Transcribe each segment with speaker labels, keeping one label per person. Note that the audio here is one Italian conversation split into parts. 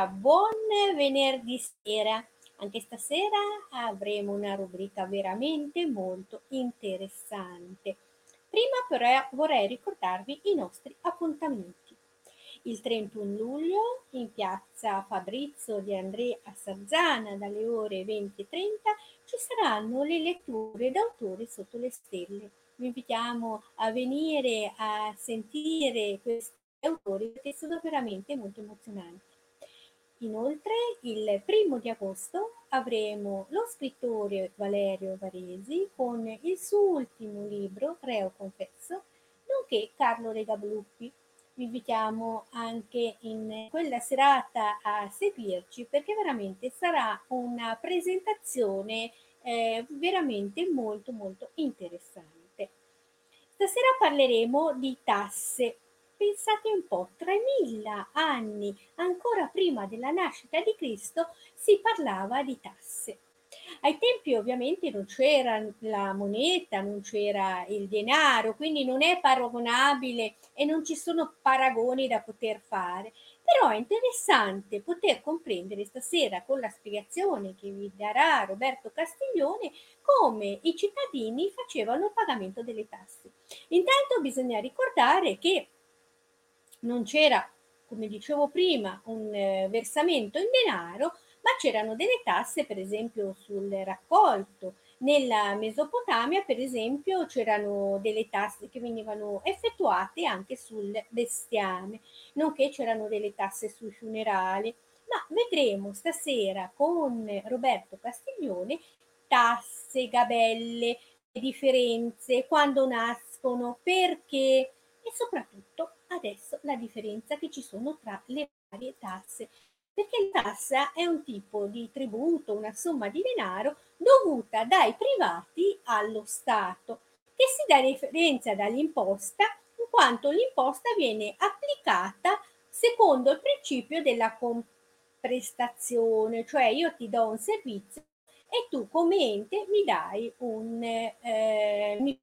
Speaker 1: Buonasera, buon venerdì sera. Anche stasera avremo una rubrica veramente molto interessante. Prima però vorrei ricordarvi i nostri appuntamenti. Il 31 luglio in piazza Fabrizio di Andrea a Sarzana dalle ore 20.30 ci saranno le letture d'autore sotto le stelle. Vi invitiamo a venire a sentire questi autori perché sono veramente molto emozionanti. Inoltre, il primo di agosto avremo lo scrittore Valerio Varesi con il suo ultimo libro, Reo Confesso, nonché Carlo Regabluppi. Vi invitiamo anche in quella serata a seguirci perché veramente sarà una presentazione eh, veramente molto molto interessante. Stasera parleremo di tasse Pensate un po', 3000 anni ancora prima della nascita di Cristo si parlava di tasse. Ai tempi ovviamente non c'era la moneta, non c'era il denaro, quindi non è paragonabile e non ci sono paragoni da poter fare. Però è interessante poter comprendere stasera con la spiegazione che vi darà Roberto Castiglione come i cittadini facevano il pagamento delle tasse. Intanto bisogna ricordare che non c'era, come dicevo prima, un eh, versamento in denaro, ma c'erano delle tasse, per esempio, sul raccolto. Nella Mesopotamia, per esempio, c'erano delle tasse che venivano effettuate anche sul bestiame, nonché c'erano delle tasse sui funerali. Ma vedremo stasera con Roberto Castiglione tasse, gabelle, differenze, quando nascono, perché e soprattutto adesso la differenza che ci sono tra le varie tasse. Perché la tassa è un tipo di tributo, una somma di denaro dovuta dai privati allo Stato, che si dà differenza dall'imposta in quanto l'imposta viene applicata secondo il principio della comprestazione, cioè io ti do un servizio e tu come ente mi dai un, eh,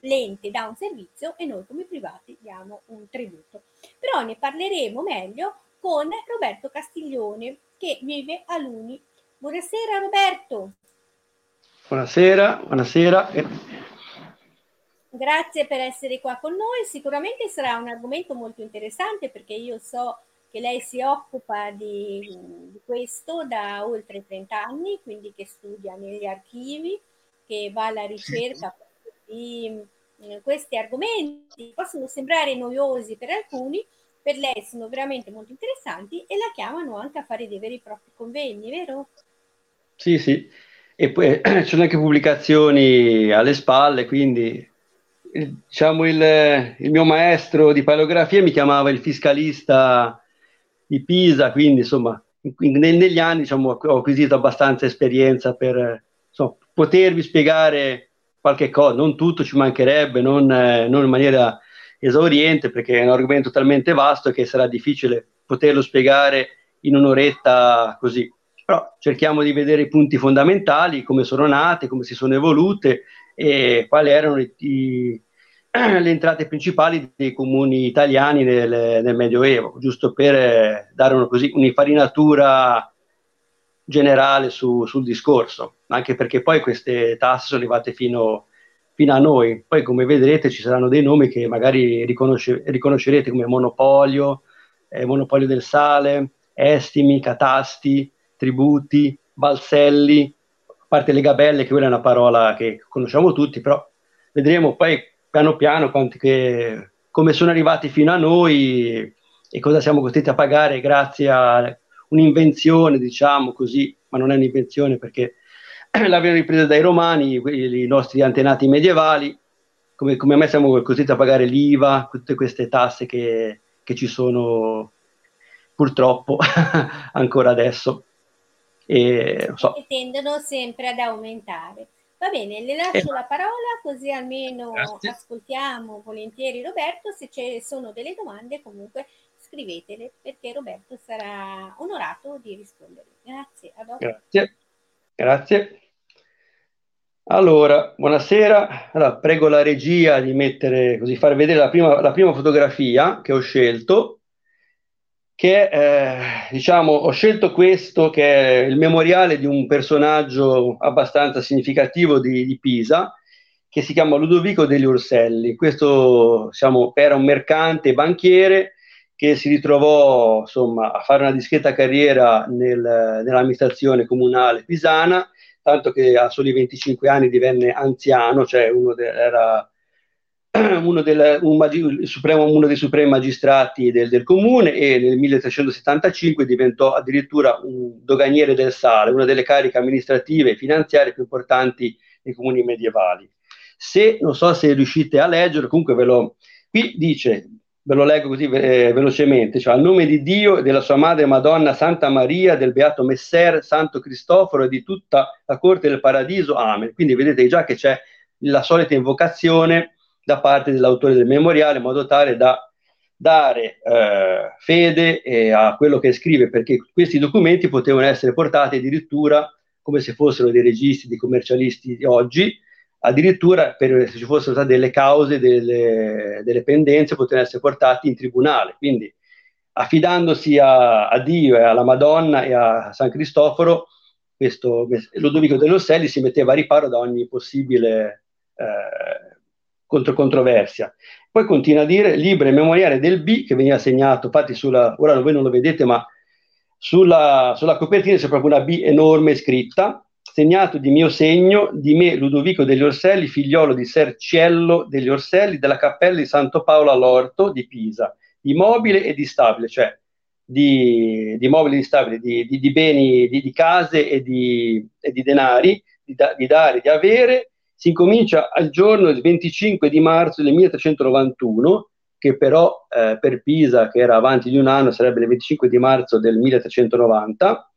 Speaker 1: l'ente dà un servizio e noi come privati diamo un tributo. Però ne parleremo meglio con Roberto Castiglione che vive a Luni. Buonasera Roberto.
Speaker 2: Buonasera, buonasera.
Speaker 1: Grazie per essere qua con noi. Sicuramente sarà un argomento molto interessante perché io so che lei si occupa di, di questo da oltre 30 anni, quindi che studia negli archivi, che va alla ricerca sì di eh, questi argomenti possono sembrare noiosi per alcuni, per lei sono veramente molto interessanti e la chiamano anche a fare dei veri e propri convegni, vero?
Speaker 2: Sì, sì. E poi ci sono anche pubblicazioni alle spalle, quindi diciamo il, il, mio maestro di paleografia mi chiamava il fiscalista di Pisa, quindi insomma in, negli anni diciamo, ho acquisito abbastanza esperienza per insomma, potervi spiegare qualche cosa, non tutto ci mancherebbe, non, eh, non, in maniera esauriente, perché è un argomento talmente vasto che sarà difficile poterlo spiegare in un'oretta così. Però cerchiamo di vedere i punti fondamentali, come sono nate, come si sono evolute e quali erano i, i, le entrate principali dei comuni italiani nel, nel Medioevo, giusto per eh, dare una, così, un'infarinatura generale su, sul discorso, anche perché poi queste tasse sono arrivate fino, fino, a noi. Poi, come vedrete, ci saranno dei nomi che magari riconosce, riconoscerete come monopolio, eh, monopolio del sale, estimi, catasti, tributi, balselli, a parte le gabelle, che quella è una parola che conosciamo tutti, però vedremo poi piano piano che, come sono arrivati fino a noi e cosa siamo costretti a pagare grazie a un'invenzione, diciamo così, ma non è un'invenzione perché l'avevano ripresa dai romani, i nostri antenati medievali, come, come me siamo costretti a pagare l'IVA, tutte queste tasse che, che ci sono purtroppo ancora adesso.
Speaker 1: E, so. e tendono sempre ad aumentare. Va bene, le lascio eh. la parola così almeno Grazie. ascoltiamo volentieri Roberto, se ci sono delle domande comunque scrivetele perché Roberto sarà onorato di rispondere. Grazie, a dopo.
Speaker 2: Grazie. Grazie. Allora, buonasera. Allora, prego la regia di mettere, così far vedere la prima, la prima fotografia che ho scelto, che eh, diciamo, ho scelto questo che è il memoriale di un personaggio abbastanza significativo di, di Pisa, che si chiama Ludovico degli Orselli. Questo diciamo, era un mercante banchiere che si ritrovò insomma, a fare una discreta carriera nel, nell'amministrazione comunale pisana tanto che a soli 25 anni divenne anziano, cioè uno de- era uno, del, un magi- supremo, uno, dei supremi magistrati del, del, comune e nel 1375 diventò addirittura un doganiere del sale, una delle cariche amministrative e finanziarie più importanti nei comuni medievali. Se non so se riuscite a leggere, comunque ve lo qui dice ve lo leggo così eh, velocemente, cioè al nome di Dio e della sua madre Madonna Santa Maria, del Beato Messer, Santo Cristoforo e di tutta la corte del paradiso, amen. Quindi vedete già che c'è la solita invocazione da parte dell'autore del memoriale in modo tale da dare eh, fede eh, a quello che scrive, perché questi documenti potevano essere portati addirittura come se fossero dei registri di commercialisti di oggi, addirittura per, se ci fossero state delle cause, delle, delle pendenze, potevano essere portati in tribunale. Quindi affidandosi a, a, Dio e alla Madonna e a San Cristoforo, questo Ludovico dell'Osselli si metteva a riparo da ogni possibile eh, contro controversia. Poi continua a dire libro e memoriale del B che veniva segnato, infatti sulla, ora voi non lo vedete, ma sulla, sulla copertina c'è proprio una B enorme scritta, segnato di mio segno, di me Ludovico degli Orselli, figliolo di Ser Ciello degli Orselli, della cappella di Santo Paolo all'Orto di Pisa, di mobile e di stabile, cioè di, di mobili di stabile, di, di, di beni, di, case e di, e denari, di, da, di dare, di avere, si incomincia al giorno del 25 di marzo del 1391, che però eh, per Pisa, che era avanti di un anno, sarebbe il 25 di marzo del 1390,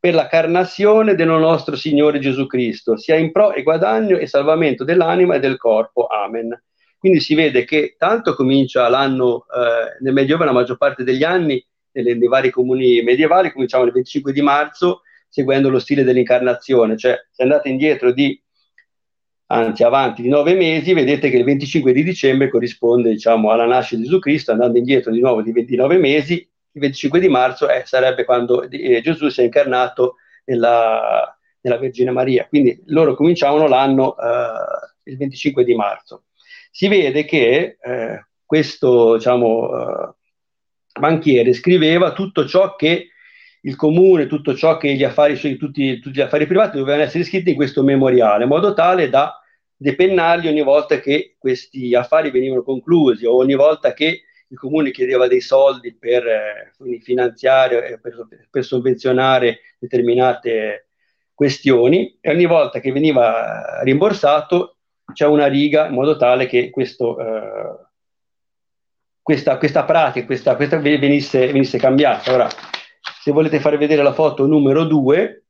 Speaker 2: per la carnazione del nostro Signore Gesù Cristo, sia in pro e guadagno e salvamento dell'anima e del corpo. Amen. Quindi si vede che tanto comincia l'anno eh, nel Medioevo, la maggior parte degli anni, nelle, nei vari comuni medievali, cominciamo il 25 di marzo, seguendo lo stile dell'incarnazione, cioè se andate indietro di, anzi avanti di nove mesi, vedete che il 25 di dicembre corrisponde diciamo, alla nascita di Gesù Cristo, andando indietro di nuovo di 29 mesi, il 25 di marzo eh, sarebbe quando eh, Gesù si è incarnato nella, nella, Vergine Maria. Quindi loro cominciavano l'anno eh, il 25 di marzo. Si vede che eh, questo diciamo, eh, banchiere scriveva tutto ciò che il comune, tutto ciò che gli affari, tutti, tutti gli affari privati dovevano essere scritti in questo memoriale, in modo tale da depennarli ogni volta che questi affari venivano conclusi o ogni volta che il comune chiedeva dei soldi per eh, finanziare, per, per sovvenzionare determinate questioni e ogni volta che veniva rimborsato c'è una riga in modo tale che questo, eh, questa, questa, pratica questa, questa venisse, venisse, cambiata. Ora, se volete fare vedere la foto numero 2,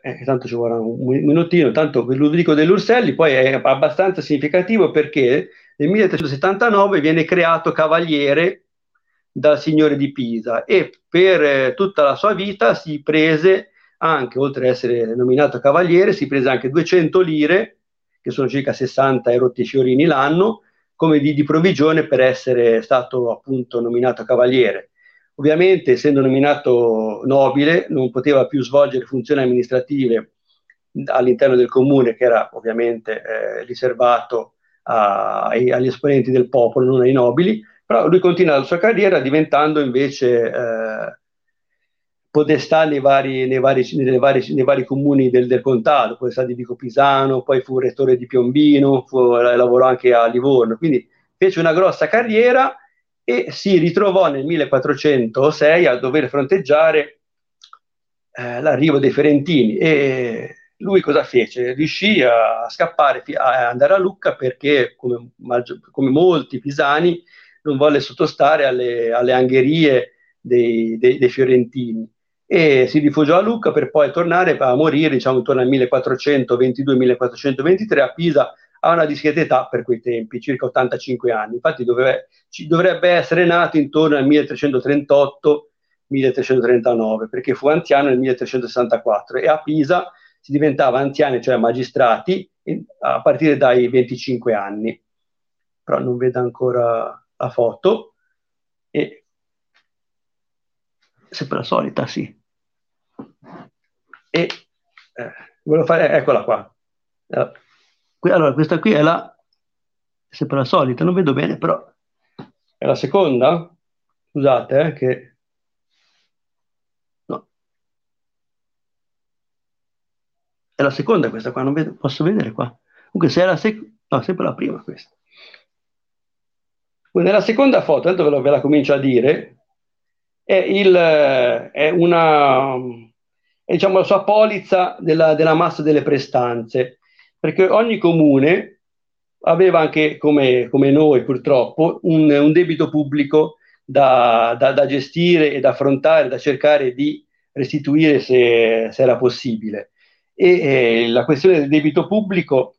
Speaker 2: eh, tanto ci vorrà un minutino, tanto dico dell'Urselli, poi è abbastanza significativo perché nel 1379 viene creato cavaliere dal signore di Pisa e per eh, tutta la sua vita si prese anche, oltre ad essere nominato cavaliere, si prese anche 200 lire, che sono circa 60 erotti fiorini l'anno, come di, di provvigione per essere stato appunto nominato cavaliere. Ovviamente, essendo nominato nobile, non poteva più svolgere funzioni amministrative all'interno del comune, che era ovviamente eh, riservato a, agli esponenti del popolo, non ai nobili, però lui continua la sua carriera diventando invece eh, podestà nei vari, nei, vari, nei, vari, nei vari, comuni del, del contado, poi sta di Vico Pisano, poi fu rettore di Piombino, fu, lavorò anche a Livorno, quindi fece una grossa carriera e si ritrovò nel 1406 a dover fronteggiare eh, l'arrivo dei Ferentini. E lui cosa fece? Riuscì a scappare, a andare a Lucca perché, come, come molti pisani, non volle sottostare alle, alle angherie dei, dei, dei, fiorentini e si rifugiò a Lucca per poi tornare a morire diciamo intorno al 1422-1423 a Pisa a una discreta età per quei tempi, circa 85 anni. Infatti dovrebbe, dovrebbe essere nato intorno al 1338-1339 perché fu anziano nel 1364 e a Pisa si diventava anziani, cioè magistrati, a partire dai 25 anni. Però non vedo ancora la foto. E sempre la solita, sì. E eh, volevo fare, eccola qua. Allora, questa qui è la, sempre la solita, non vedo bene, però è la seconda. Scusate, eh, che È la seconda questa qua, non vedo, posso vedere qua. Comunque se è la seconda, no, sempre la prima questa. Nella seconda foto, tanto ve, lo, ve la comincio a dire, è, il, è una, è, diciamo, la sua polizza della, della massa delle prestanze, perché ogni comune aveva anche, come, come noi purtroppo, un, un debito pubblico da, da, da, gestire e da affrontare, da cercare di restituire se, se era possibile e eh, la questione del debito pubblico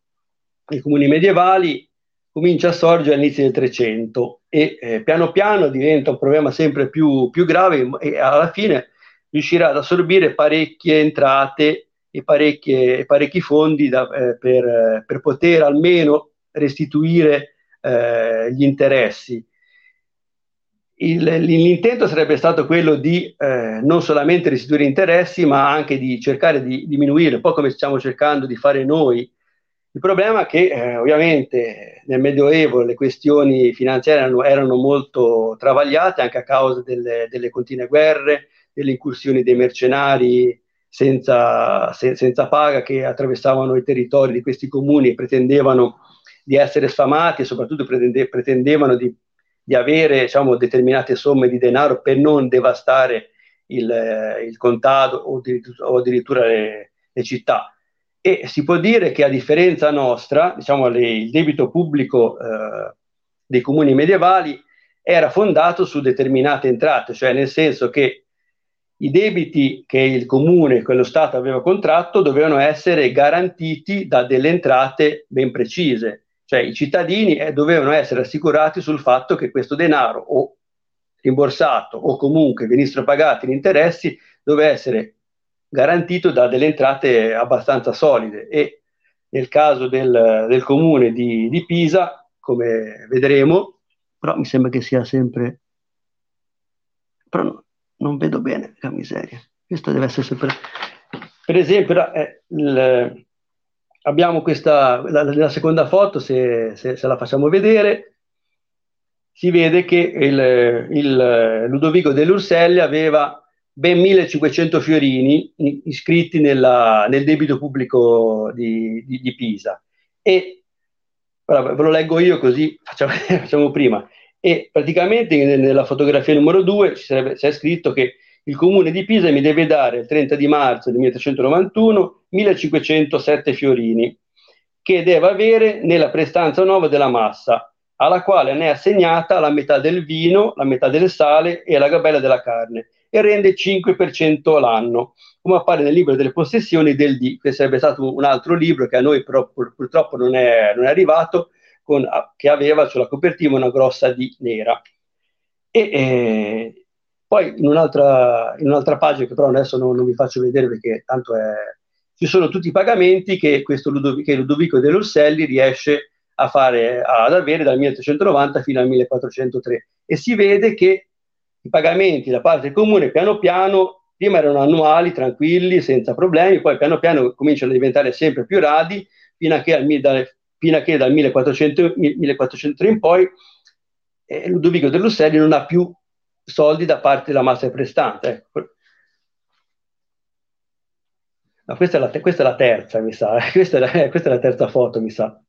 Speaker 2: nei comuni medievali comincia a sorgere all'inizio del 300 e eh, piano piano diventa un problema sempre più, più grave e alla fine riuscirà ad assorbire parecchie entrate e parecchi fondi da, eh, per, per, poter almeno restituire eh, gli interessi il, l'intento sarebbe stato quello di eh, non solamente restituire interessi, ma anche di cercare di diminuire, un po' come stiamo cercando di fare noi. Il problema è che eh, ovviamente nel Medioevo le questioni finanziarie erano, erano molto travagliate anche a causa delle, delle, continue guerre, delle incursioni dei mercenari senza, se, senza paga che attraversavano i territori di questi comuni e pretendevano di essere sfamati e soprattutto pretende, pretendevano di di avere diciamo, determinate somme di denaro per non devastare il, eh, il contado o, o addirittura le, le, città. E si può dire che a differenza nostra, diciamo, le, il debito pubblico eh, dei comuni medievali era fondato su determinate entrate, cioè nel senso che i debiti che il comune, che lo Stato aveva contratto, dovevano essere garantiti da delle entrate ben precise. Cioè i cittadini eh, dovevano essere assicurati sul fatto che questo denaro o rimborsato o comunque venissero pagati gli interessi doveva essere garantito da delle entrate abbastanza solide e nel caso del, del comune di, di, Pisa, come vedremo, però mi sembra che sia sempre... però no, non vedo bene, la miseria. Questo deve essere sempre... Per esempio, eh, il, abbiamo questa, la, la seconda foto, se, se, se, la facciamo vedere, si vede che il, il Ludovico dell'Urselli aveva ben 1500 fiorini iscritti nella, nel debito pubblico di, di, di Pisa. E ve lo leggo io così facciamo, facciamo prima. E praticamente nella fotografia numero 2 c'è scritto che il comune di Pisa mi deve dare il 30 di marzo del 1391 1507 fiorini che deve avere nella prestanza nuova della massa, alla quale ne è assegnata la metà del vino, la metà del sale e la gabella della carne, e rende 5% l'anno, come appare nel libro delle possessioni del D, che sarebbe stato un altro libro che a noi però, purtroppo non è, non è arrivato, con, che aveva sulla copertina una grossa D nera. E, eh, poi in un'altra, in un'altra pagina, che però adesso non, non, vi faccio vedere perché tanto è, ci sono tutti i pagamenti che questo Ludovico, che Ludovico dell'Orselli riesce a fare, ad avere dal 1390 fino al 1403 e si vede che i pagamenti da parte del comune piano piano prima erano annuali, tranquilli, senza problemi, poi piano piano cominciano a diventare sempre più radi fino a che, al, da, fino a che dal 1400, 1403 in poi eh, Ludovico dell'Orselli non ha più soldi da parte della massa prestante. No, questa, è la, questa, è la, terza, mi sa. Questa è la, eh, questa è la terza foto, mi sa.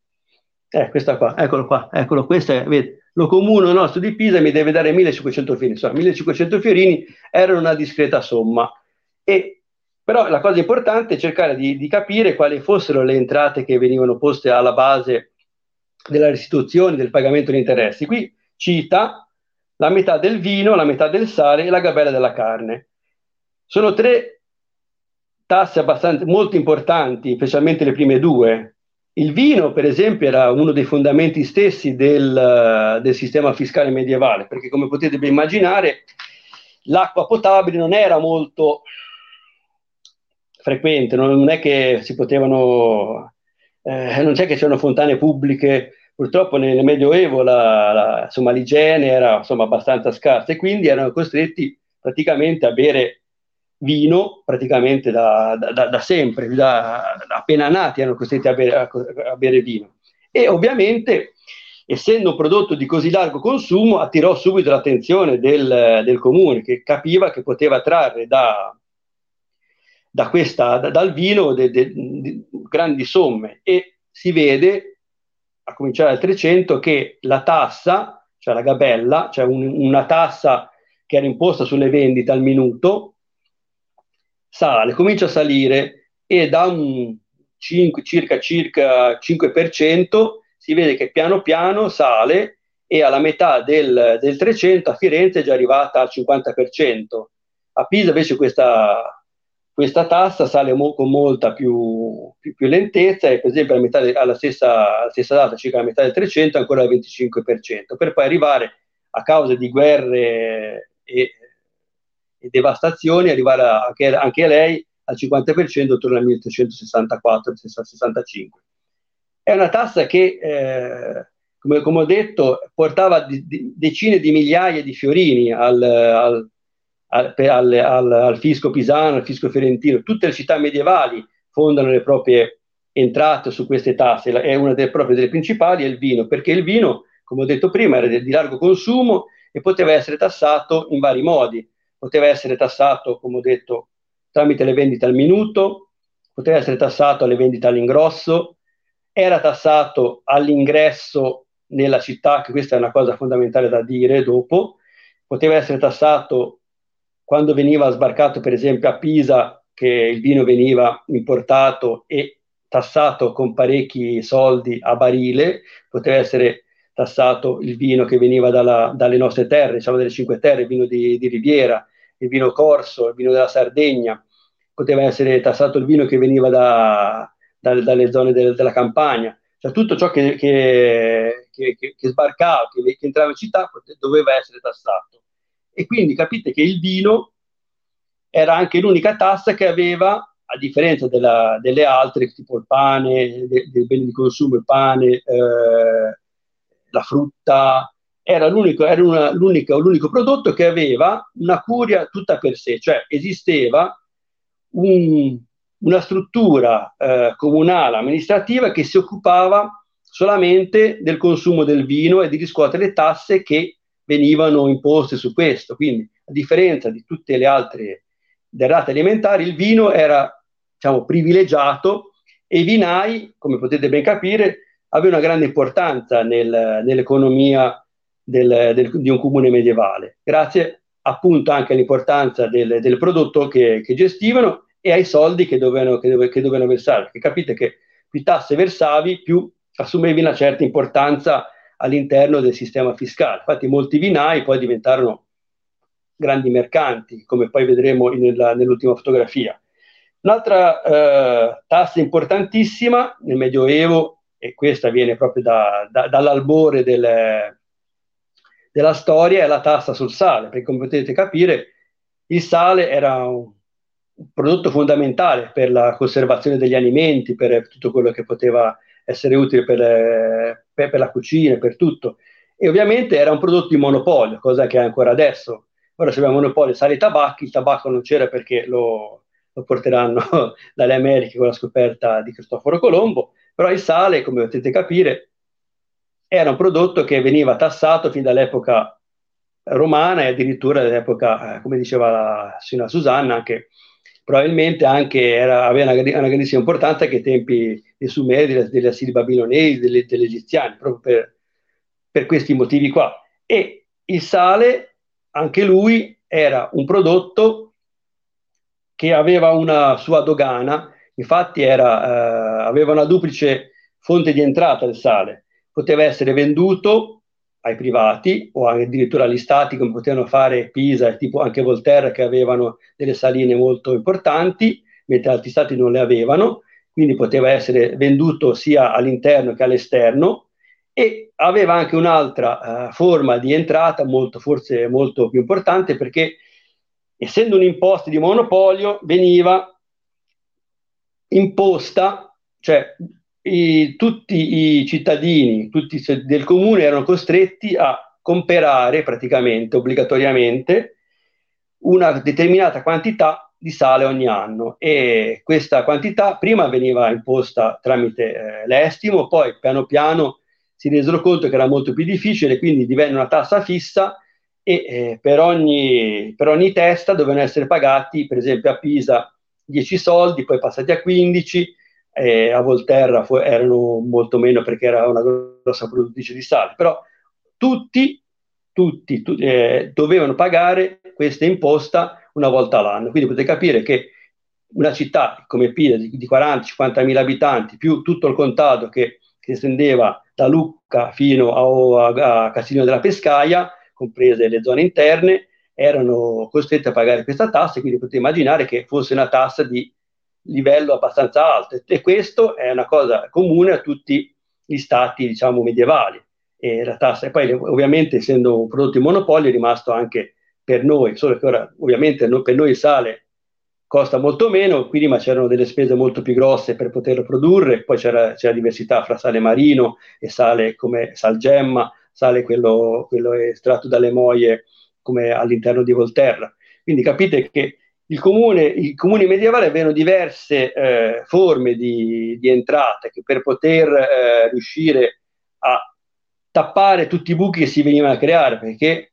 Speaker 2: Eh, questa qua, eccolo qua, eccolo, questa è, vedi, lo comune nostro di Pisa mi deve dare 1500 fiorini, insomma, 1500 fiorini era una discreta somma. E, però la cosa importante è cercare di, di capire quali fossero le entrate che venivano poste alla base della restituzione, del pagamento di interessi. Qui cita la metà del vino, la metà del sale e la gabella della carne. Sono tre tasse abbastanza molto importanti, specialmente le prime due. Il vino, per esempio, era uno dei fondamenti stessi del, del sistema fiscale medievale, perché come potete ben immaginare, l'acqua potabile non era molto frequente, non è che si potevano, eh, non c'è che c'erano fontane pubbliche, purtroppo nel Medioevo la, la, insomma, l'igiene era insomma, abbastanza scarsa e quindi erano costretti praticamente a bere vino praticamente da, da, da sempre, da, appena nati erano costretti a bere, a, bere vino. E ovviamente essendo un prodotto di così largo consumo, attirò subito l'attenzione del, del comune che capiva che poteva trarre da, questa, da, dal vino de, de, de, grandi somme e si vede, a cominciare dal 300, che la tassa, cioè la gabella, cioè un, una tassa che era imposta sulle vendite al minuto, sale, comincia a salire e da un 5, circa, circa 5% si vede che piano piano sale e alla metà del, del 300 a Firenze è già arrivata al 50%. A Pisa invece questa, questa tassa sale mo- con molta più, più, più, lentezza e per esempio alla, metà de- alla, stessa, alla, stessa, data, circa la metà del 300, ancora al 25%, per poi arrivare a causa di guerre e, e devastazioni, arrivare a, anche, anche lei al 50% attorno al 1364-65. È una tassa che, eh, come, come, ho detto, portava di, di decine di migliaia di fiorini al, al, al, al, fisco pisano, al fisco fiorentino. Tutte le città medievali fondano le proprie entrate su queste tasse. È una delle, proprie delle principali è il vino, perché il vino, come ho detto prima, era di largo consumo e poteva essere tassato in vari modi. Poteva essere tassato, come ho detto, tramite le vendite al minuto, poteva essere tassato alle vendite all'ingrosso, era tassato all'ingresso nella città, che questa è una cosa fondamentale da dire dopo, poteva essere tassato quando veniva sbarcato per esempio a Pisa, che il vino veniva importato e tassato con parecchi soldi a barile, poteva essere tassato il vino che veniva dalla, dalle nostre terre, diciamo delle cinque terre, il vino di, di Riviera, il vino corso, il vino della Sardegna, poteva essere tassato il vino che veniva da, dalle, dalle zone del, della campagna, cioè tutto ciò che, che, che, che sbarcava, che, entrava in città, doveva essere tassato. E quindi capite che il vino era anche l'unica tassa che aveva, a differenza della, delle altre, tipo il pane, dei, dei beni di consumo, il pane, eh, la frutta, era, l'unico, era una, l'unico prodotto che aveva una curia tutta per sé, cioè esisteva un, una struttura eh, comunale amministrativa che si occupava solamente del consumo del vino e di riscuotere le tasse che venivano imposte su questo. Quindi, a differenza di tutte le altre derrate alimentari, il vino era diciamo, privilegiato e i vinai, come potete ben capire, avevano una grande importanza nel, nell'economia del, del, di un comune medievale, grazie appunto anche all'importanza del, del prodotto che, che gestivano e ai soldi che dovevano, che dove, che dovevano versare. Perché capite che più tasse versavi, più assumevi una certa importanza all'interno del sistema fiscale. Infatti molti vinai poi diventarono grandi mercanti, come poi vedremo nella, nell'ultima fotografia. Un'altra eh, tassa importantissima nel Medioevo, e questa viene proprio da, da, dall'albore del, della storia, è la tassa sul sale, perché come potete capire il sale era un, un prodotto fondamentale per la conservazione degli alimenti, per tutto quello che poteva essere utile per, per, per la cucina, per tutto. E ovviamente era un prodotto di monopolio, cosa che è ancora adesso. Ora se abbiamo monopolio sale e tabacchi, il tabacco non c'era perché lo, lo porteranno dalle Americhe con la scoperta di Cristoforo Colombo, però il sale, come potete capire, era un prodotto che veniva tassato fin dall'epoca romana e addirittura dall'epoca, eh, come diceva la signora Susanna, anche probabilmente anche era, aveva una, una, grandissima importanza che ai tempi dei Sumeri, delle, delle Assiri babilonesi, delle, degli egiziani, proprio per, per questi motivi qua. E il sale, anche lui, era un prodotto che aveva una sua dogana, infatti era, eh, aveva una duplice fonte di entrata del sale, poteva essere venduto ai privati o addirittura agli stati come potevano fare Pisa e tipo anche Volterra che avevano delle saline molto importanti, mentre altri stati non le avevano, quindi poteva essere venduto sia all'interno che all'esterno. E aveva anche un'altra uh, forma di entrata molto, forse molto più importante perché essendo un'imposta di monopolio veniva imposta, cioè i, tutti i cittadini tutti del comune erano costretti a comprare praticamente obbligatoriamente una determinata quantità di sale ogni anno. E questa quantità prima veniva imposta tramite eh, l'estimo, poi piano piano si resero conto che era molto più difficile, quindi divenne una tassa fissa e eh, per, ogni, per ogni testa dovevano essere pagati, per esempio a Pisa 10 soldi, poi passati a 15, eh, a Volterra fu- erano molto meno perché era una grossa produttrice di sale, però tutti, tutti, tutti eh, dovevano pagare questa imposta una volta all'anno, quindi potete capire che una città come Pisa di, di 40-50 mila abitanti, più tutto il contado che, che estendeva da Lucca fino a, a, a Castiglio della Pescaia, comprese le zone interne, erano costretti a pagare questa tassa, quindi potete immaginare che fosse una tassa di livello abbastanza alto e questo è una cosa comune a tutti gli stati diciamo medievali e la tassa e poi ovviamente essendo un prodotto in monopolio è rimasto anche per noi solo che ora ovviamente no, per noi il sale costa molto meno quindi ma c'erano delle spese molto più grosse per poterlo produrre poi c'era, c'era diversità fra sale marino e sale come salgemma sale quello, quello estratto dalle moie come all'interno di Volterra. Quindi capite che il comune, i comuni medievali avevano diverse eh, forme di, di, entrate che per poter eh, riuscire a tappare tutti i buchi che si venivano a creare, perché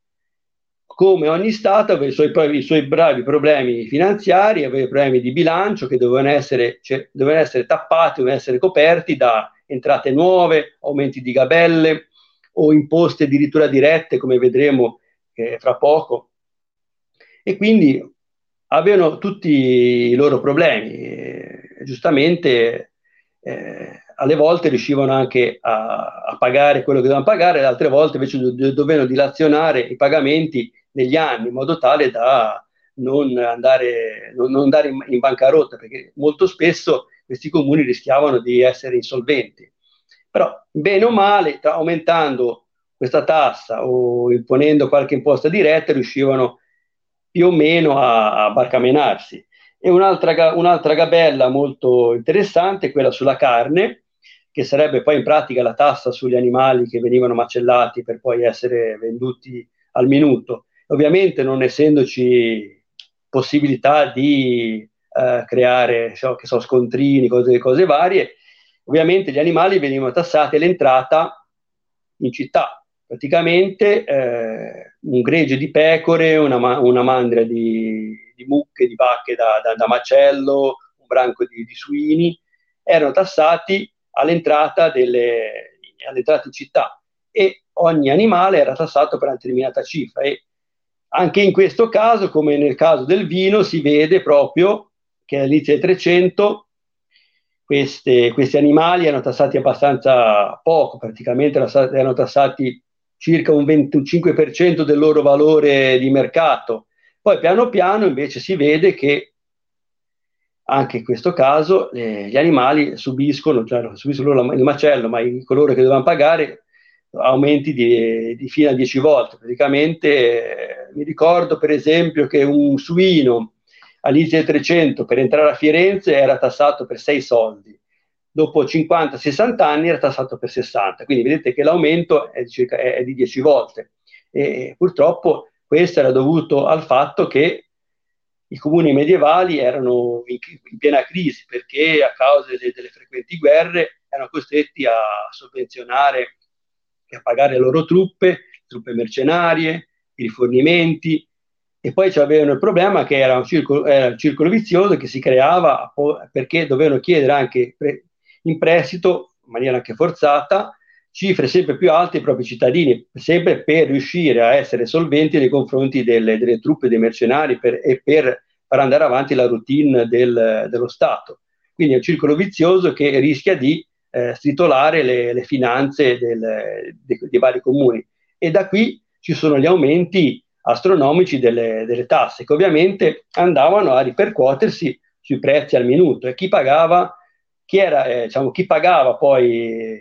Speaker 2: come ogni Stato aveva i suoi, i suoi bravi problemi finanziari, aveva problemi di bilancio che dovevano essere, cioè, dovevano essere tappati, dovevano essere coperti da entrate nuove, aumenti di gabelle, o imposte addirittura dirette, come vedremo eh, fra poco. E quindi avevano tutti i loro problemi. Giustamente eh, alle volte riuscivano anche a, a, pagare quello che dovevano pagare, altre volte invece do, dovevano dilazionare i pagamenti negli anni in modo tale da non andare, non, andare in, bancarotta, perché molto spesso questi comuni rischiavano di essere insolventi. Però, bene o male, aumentando questa tassa o imponendo qualche imposta diretta, riuscivano più o meno a, a barcamenarsi. E un'altra, un'altra gabella molto interessante è quella sulla carne, che sarebbe poi in pratica la tassa sugli animali che venivano macellati per poi essere venduti al minuto. Ovviamente non essendoci possibilità di eh, creare so, so, scontrini, cose, cose varie, ovviamente gli animali venivano tassati all'entrata in città. Praticamente eh, un gregge di pecore, una, una mandria di, di, mucche, di vacche da, da, da macello, un branco di, di, suini, erano tassati all'entrata, delle, all'entrata in città e ogni animale era tassato per una determinata cifra. E anche in questo caso, come nel caso del vino, si vede proprio che all'inizio del 300 queste, questi animali erano tassati abbastanza poco, praticamente erano tassati circa un 25% del loro valore di mercato. Poi piano piano invece si vede che anche in questo caso eh, gli animali subiscono, cioè subiscono loro il macello, ma i, coloro che dovevano pagare aumenti di, di fino a 10 volte. Praticamente eh, mi ricordo per esempio che un suino all'inizio del 300 per entrare a Firenze era tassato per 6 soldi, dopo 50-60 anni era tassato per 60, quindi vedete che l'aumento è, circa, è, di 10 volte. E purtroppo questo era dovuto al fatto che i comuni medievali erano in, in piena crisi perché a causa delle, delle frequenti guerre erano costretti a sovvenzionare e a pagare le loro truppe, truppe mercenarie, i rifornimenti, e poi avevano il problema che era un, circolo, era un circolo vizioso che si creava perché dovevano chiedere anche in prestito, in maniera anche forzata, cifre sempre più alte ai propri cittadini, sempre per riuscire a essere solventi nei confronti delle, delle truppe dei mercenari per, e per far andare avanti la routine del, dello Stato. Quindi è un circolo vizioso che rischia di eh, stritolare le, le finanze del, dei, dei vari comuni. E da qui ci sono gli aumenti astronomici delle, delle, tasse che ovviamente andavano a ripercuotersi sui prezzi al minuto e chi pagava, chi, era, eh, diciamo, chi pagava poi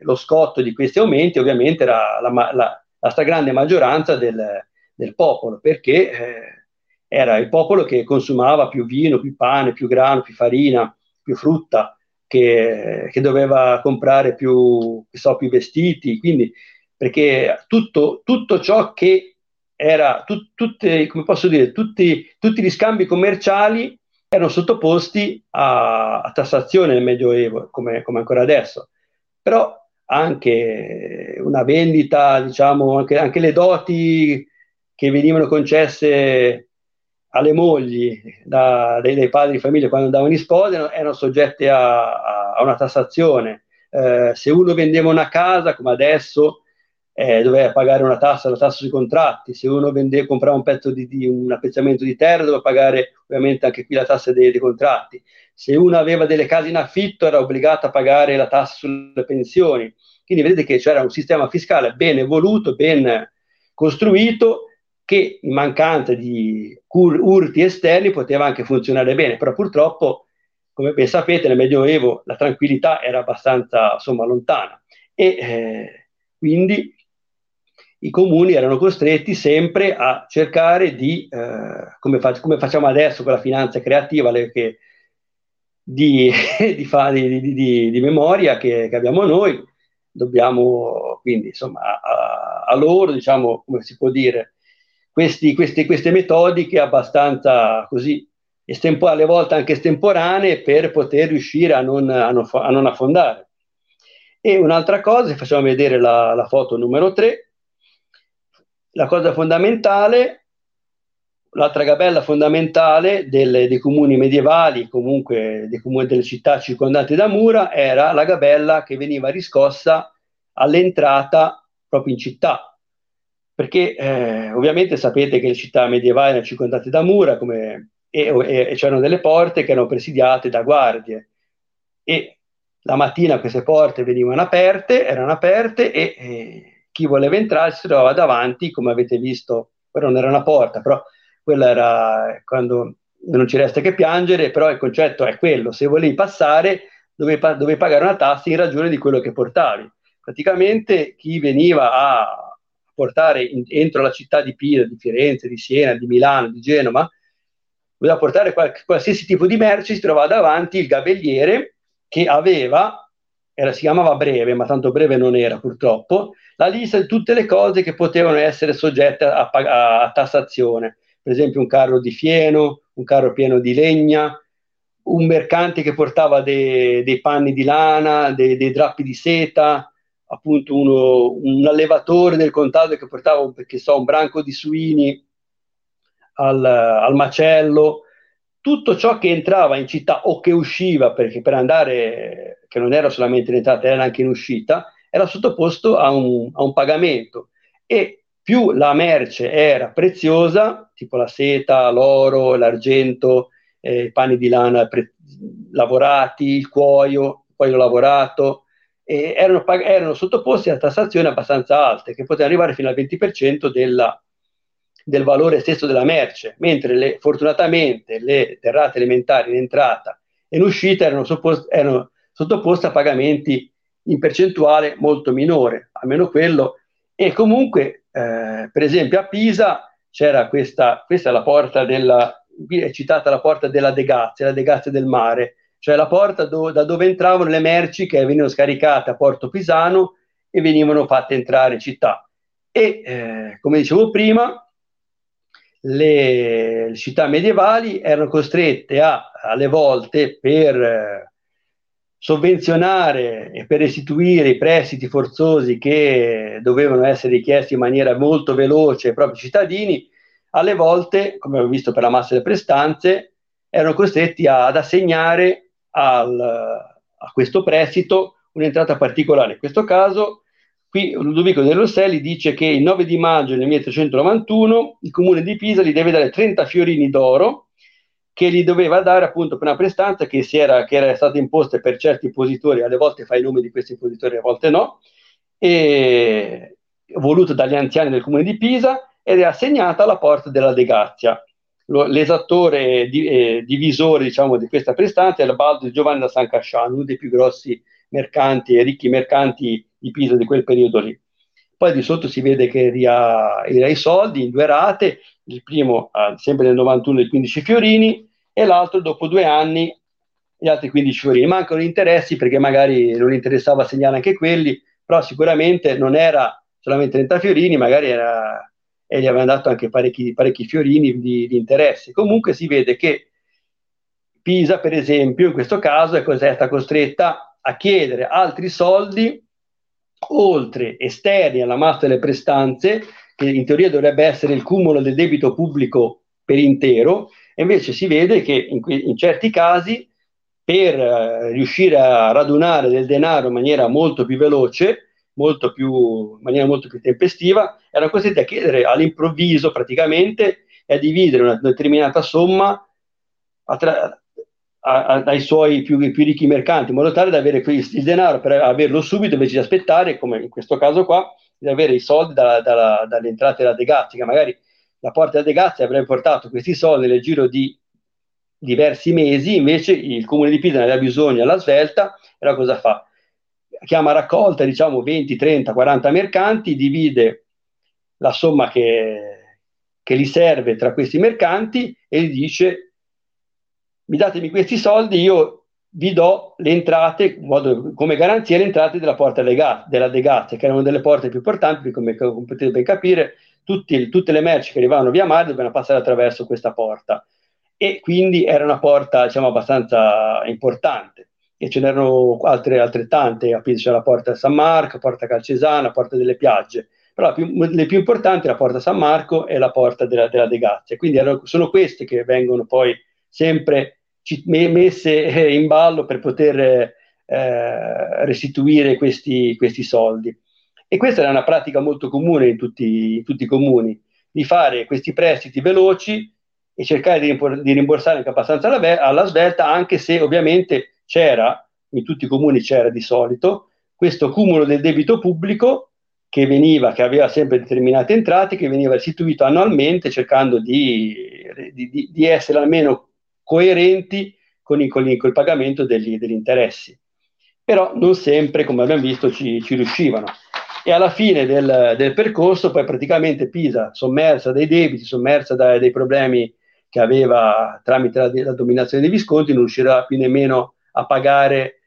Speaker 2: lo scotto di questi aumenti ovviamente era la, la, la stragrande maggioranza del, del popolo perché eh, era il popolo che consumava più vino, più pane, più grano, più farina più frutta, che, che, doveva comprare più, so, più vestiti, quindi perché tutto, tutto ciò che era, tu, tutte, come posso dire, tutti, tutti, gli scambi commerciali erano sottoposti a, a tassazione nel Medioevo, come, come, ancora adesso. Però anche una vendita, diciamo, anche, anche le doti che venivano concesse alle mogli da, dai, dai, padri di famiglia quando andavano in sposa erano soggette a, a una tassazione. Eh, se uno vendeva una casa, come adesso, eh, doveva pagare una tassa, la tassa sui contratti, se uno vende, comprava un pezzo di, di, un appezzamento di terra doveva pagare ovviamente anche qui la tassa dei, dei, contratti, se uno aveva delle case in affitto era obbligato a pagare la tassa sulle pensioni, quindi vedete che c'era un sistema fiscale ben evoluto, ben costruito, che in mancanza di ur- urti esterni poteva anche funzionare bene, però purtroppo, come ben sapete, nel Medioevo la tranquillità era abbastanza insomma, lontana. E eh, quindi i comuni erano costretti sempre a cercare di, eh, come, fa- come, facciamo adesso con la finanza creativa, le, che, di, di, fa- di, di, memoria che, che, abbiamo noi, dobbiamo quindi insomma a, a, loro, diciamo, come si può dire, questi, questi, queste metodiche abbastanza così estempo- alle volte anche estemporanee per poter riuscire a non, a non, a non affondare. E un'altra cosa, facciamo vedere la, la foto numero 3, la cosa fondamentale, l'altra gabella fondamentale delle, dei comuni medievali, comunque dei comuni delle città circondate da mura, era la gabella che veniva riscossa all'entrata proprio in città. Perché eh, ovviamente sapete che le città medievali erano circondate da mura come, e, e, e c'erano delle porte che erano presidiate da guardie. E la mattina queste porte venivano aperte, erano aperte e, e chi voleva entrare si trovava davanti, come avete visto, però non era una porta, però quella era quando non ci resta che piangere, però il concetto è quello, se volevi passare dovevi, dovevi pagare una tassa in ragione di quello che portavi. Praticamente chi veniva a portare in, entro la città di Pisa, di Firenze, di Siena, di Milano, di Genova, doveva portare qual- qualsiasi tipo di merce, si trovava davanti il gabelliere che aveva, era, si chiamava breve, ma tanto breve non era purtroppo, la lista di tutte le cose che potevano essere soggette a, a, a tassazione, per esempio un carro di fieno, un carro pieno di legna, un mercante che portava dei, dei panni di lana, dei, dei, drappi di seta, appunto uno, un allevatore del contado che portava so, un branco di suini al, al, macello, tutto ciò che entrava in città o che usciva, perché per andare, che non era solamente in entrata, era anche in uscita, era sottoposto a un, a un pagamento. E più la merce era preziosa, tipo la seta, l'oro, l'argento, eh, i panni di lana pre- lavorati, il cuoio, il cuoio lavorato, eh, erano, pag- erano, sottoposti a tassazioni abbastanza alte, che potevano arrivare fino al 20% della, del valore stesso della merce, mentre le, fortunatamente le derrate elementari in entrata e in uscita erano, soppost- erano sottoposte a pagamenti in percentuale molto minore, almeno quello. E comunque, eh, per esempio, a Pisa c'era questa, questa è la porta della, è citata la porta della De la De del mare, cioè la porta do, da dove entravano le merci che venivano scaricate a Porto Pisano e venivano fatte entrare in città. E eh, come dicevo prima, le, le, città medievali erano costrette a, alle volte per eh, sovvenzionare e per restituire i prestiti forzosi che dovevano essere richiesti in maniera molto veloce ai propri cittadini, alle volte, come abbiamo visto per la massa delle prestanze, erano costretti ad assegnare al, a questo prestito un'entrata particolare. In questo caso, qui Ludovico De Rosselli dice che il 9 di maggio del 1391 il comune di Pisa gli deve dare 30 fiorini d'oro che gli doveva dare appunto per una prestanza che, era, che era stata imposta per certi impositori, alle volte fa i nomi di questi impositori, a volte no, e voluto dagli anziani del comune di Pisa ed è assegnata alla porta della De l'esattore di, eh, divisore diciamo, di questa prestanza il Baldo Giovanni da San Casciano, uno dei più grossi mercanti e ricchi mercanti di Pisa di quel periodo lì. Poi di sotto si vede che era i soldi in due rate, il primo uh, sempre nel 91 di 15 fiorini e l'altro dopo due anni gli altri 15 fiorini. Mancano interessi perché magari non interessava segnare anche quelli, però sicuramente non era solamente 30 fiorini, magari era, e gli avevano dato anche parecchi, parecchi fiorini di, di interessi. Comunque si vede che Pisa, per esempio, in questo caso è stata costretta a chiedere altri soldi oltre esterni alla massa delle prestanze, che in teoria dovrebbe essere il cumulo del debito pubblico per intero, invece si vede che in, in certi casi per eh, riuscire a radunare del denaro in maniera molto più veloce, molto più, in maniera molto più tempestiva, erano costretti a chiedere all'improvviso praticamente e a dividere una determinata somma attra- a, a, ai suoi più, più, ricchi mercanti, in modo tale da avere il denaro per averlo subito invece di aspettare, come in questo caso qua, di avere i soldi da, da, dalle entrate da De Gazzi, che magari la porta da De Gazzi avrebbe portato questi soldi nel giro di diversi mesi, invece il comune di Pisa ne aveva bisogno alla svelta, e allora cosa fa? Chiama raccolta, diciamo 20, 30, 40 mercanti, divide la somma che, che gli serve tra questi mercanti e gli dice mi datemi questi soldi, io vi do le entrate, come garanzia le entrate della porta legata, della De Gazia, che erano delle porte più importanti, come, come potete ben capire, tutti, tutte le merci che arrivavano via mare dovevano passare attraverso questa porta. E quindi era una porta diciamo, abbastanza importante. E ce n'erano altre altrettante, c'era la porta San Marco, porta Calcesana, porta delle Piagge, però più, le più importanti la porta San Marco e la porta della, della De quindi erano, sono queste che vengono poi sempre messe eh, in ballo per poter eh, restituire questi, questi, soldi. E questa è una pratica molto comune in tutti, in tutti, i comuni, di fare questi prestiti veloci e cercare di, di rimborsare anche abbastanza alla, alla svelta, anche se ovviamente c'era, in tutti i comuni c'era di solito, questo cumulo del debito pubblico che veniva, che aveva sempre determinate entrate, che veniva restituito annualmente cercando di, di, di essere almeno coerenti con il, con il, con il pagamento degli, degli, interessi. Però non sempre, come abbiamo visto, ci, ci riuscivano. E alla fine del, del, percorso, poi praticamente Pisa, sommersa dai debiti, sommersa dai, dai problemi che aveva tramite la, la, dominazione dei Visconti, non riuscirà più nemmeno a pagare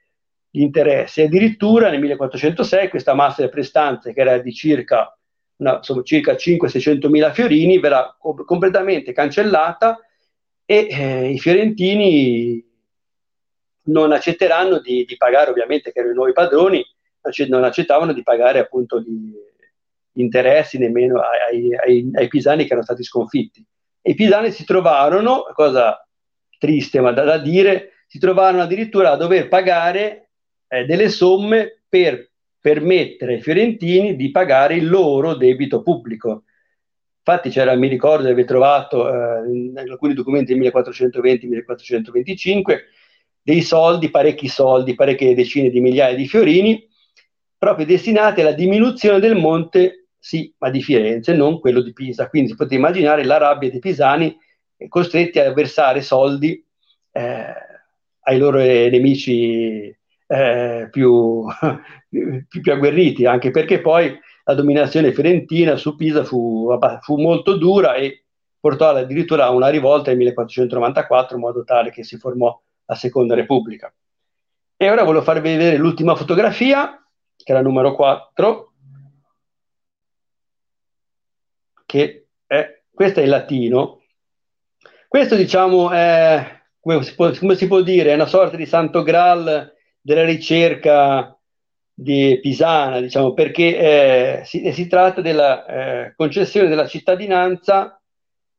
Speaker 2: gli interessi. Addirittura nel 1406 questa massa di prestanze, che era di circa, una, insomma, circa 500-600 mila fiorini, verrà co- completamente cancellata e eh, i fiorentini non accetteranno di, di, pagare, ovviamente che erano i nuovi padroni, non accettavano di pagare appunto gli, interessi nemmeno ai, ai, ai, pisani che erano stati sconfitti. E i pisani si trovarono, cosa triste ma da, da dire, si trovarono addirittura a dover pagare eh, delle somme per permettere ai fiorentini di pagare il loro debito pubblico. Infatti c'era, mi ricordo di aver trovato eh, in alcuni documenti del 1420-1425 dei soldi, parecchi soldi, parecchie decine di migliaia di fiorini, proprio destinati alla diminuzione del monte, sì, ma di Firenze, non quello di Pisa. Quindi si potete immaginare la rabbia dei pisani costretti a versare soldi eh, ai loro nemici eh, più, più, più agguerriti, anche perché poi la dominazione fiorentina su Pisa fu, fu molto dura e portò addirittura a una rivolta nel 1494 in modo tale che si formò la seconda repubblica. E ora voglio farvi vedere l'ultima fotografia, che è la numero 4, che è, questa è in latino. Questo diciamo è, come si, può, come si può dire, è una sorta di santo graal della ricerca di Pisana, diciamo, perché eh, si, si, tratta della eh, concessione della cittadinanza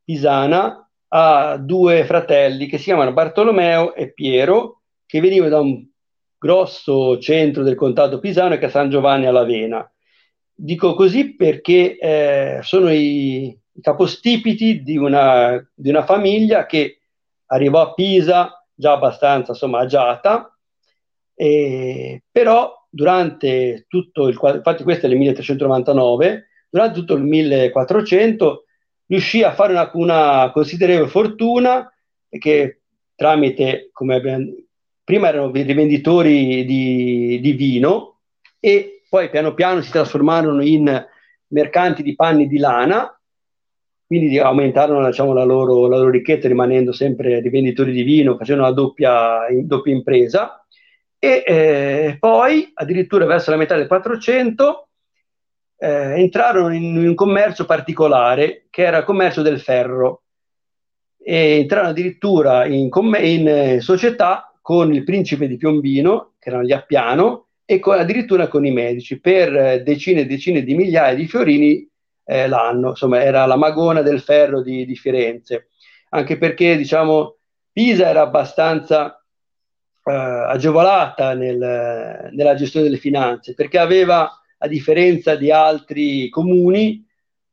Speaker 2: pisana a due fratelli che si chiamano Bartolomeo e Piero, che venivano da un grosso centro del contado pisano che è San Giovanni all'Avena. Dico così perché eh, sono i, i capostipiti di una, di una famiglia che arrivò a Pisa già abbastanza insomma agiata, eh, però durante tutto il infatti questo è il 1399, durante tutto il 1400 riuscì a fare una, una considerevole fortuna che tramite, come abbiamo, prima erano rivenditori di, di vino e poi piano piano si trasformarono in mercanti di panni di lana quindi aumentarono diciamo, la, loro, la, loro, ricchezza rimanendo sempre dei venditori di vino, facendo una doppia, doppia impresa. E eh, poi, addirittura verso la metà del 400, eh, entrarono in, un commercio particolare, che era il commercio del ferro. E entrarono addirittura in, in eh, società con il principe di Piombino, che erano gli Appiano, e con, addirittura con i medici, per eh, decine e decine di migliaia di fiorini eh, l'anno, insomma era la magona del ferro di, di Firenze, anche perché diciamo Pisa era abbastanza eh, agevolata nel, nella gestione delle finanze, perché aveva, a differenza di altri comuni,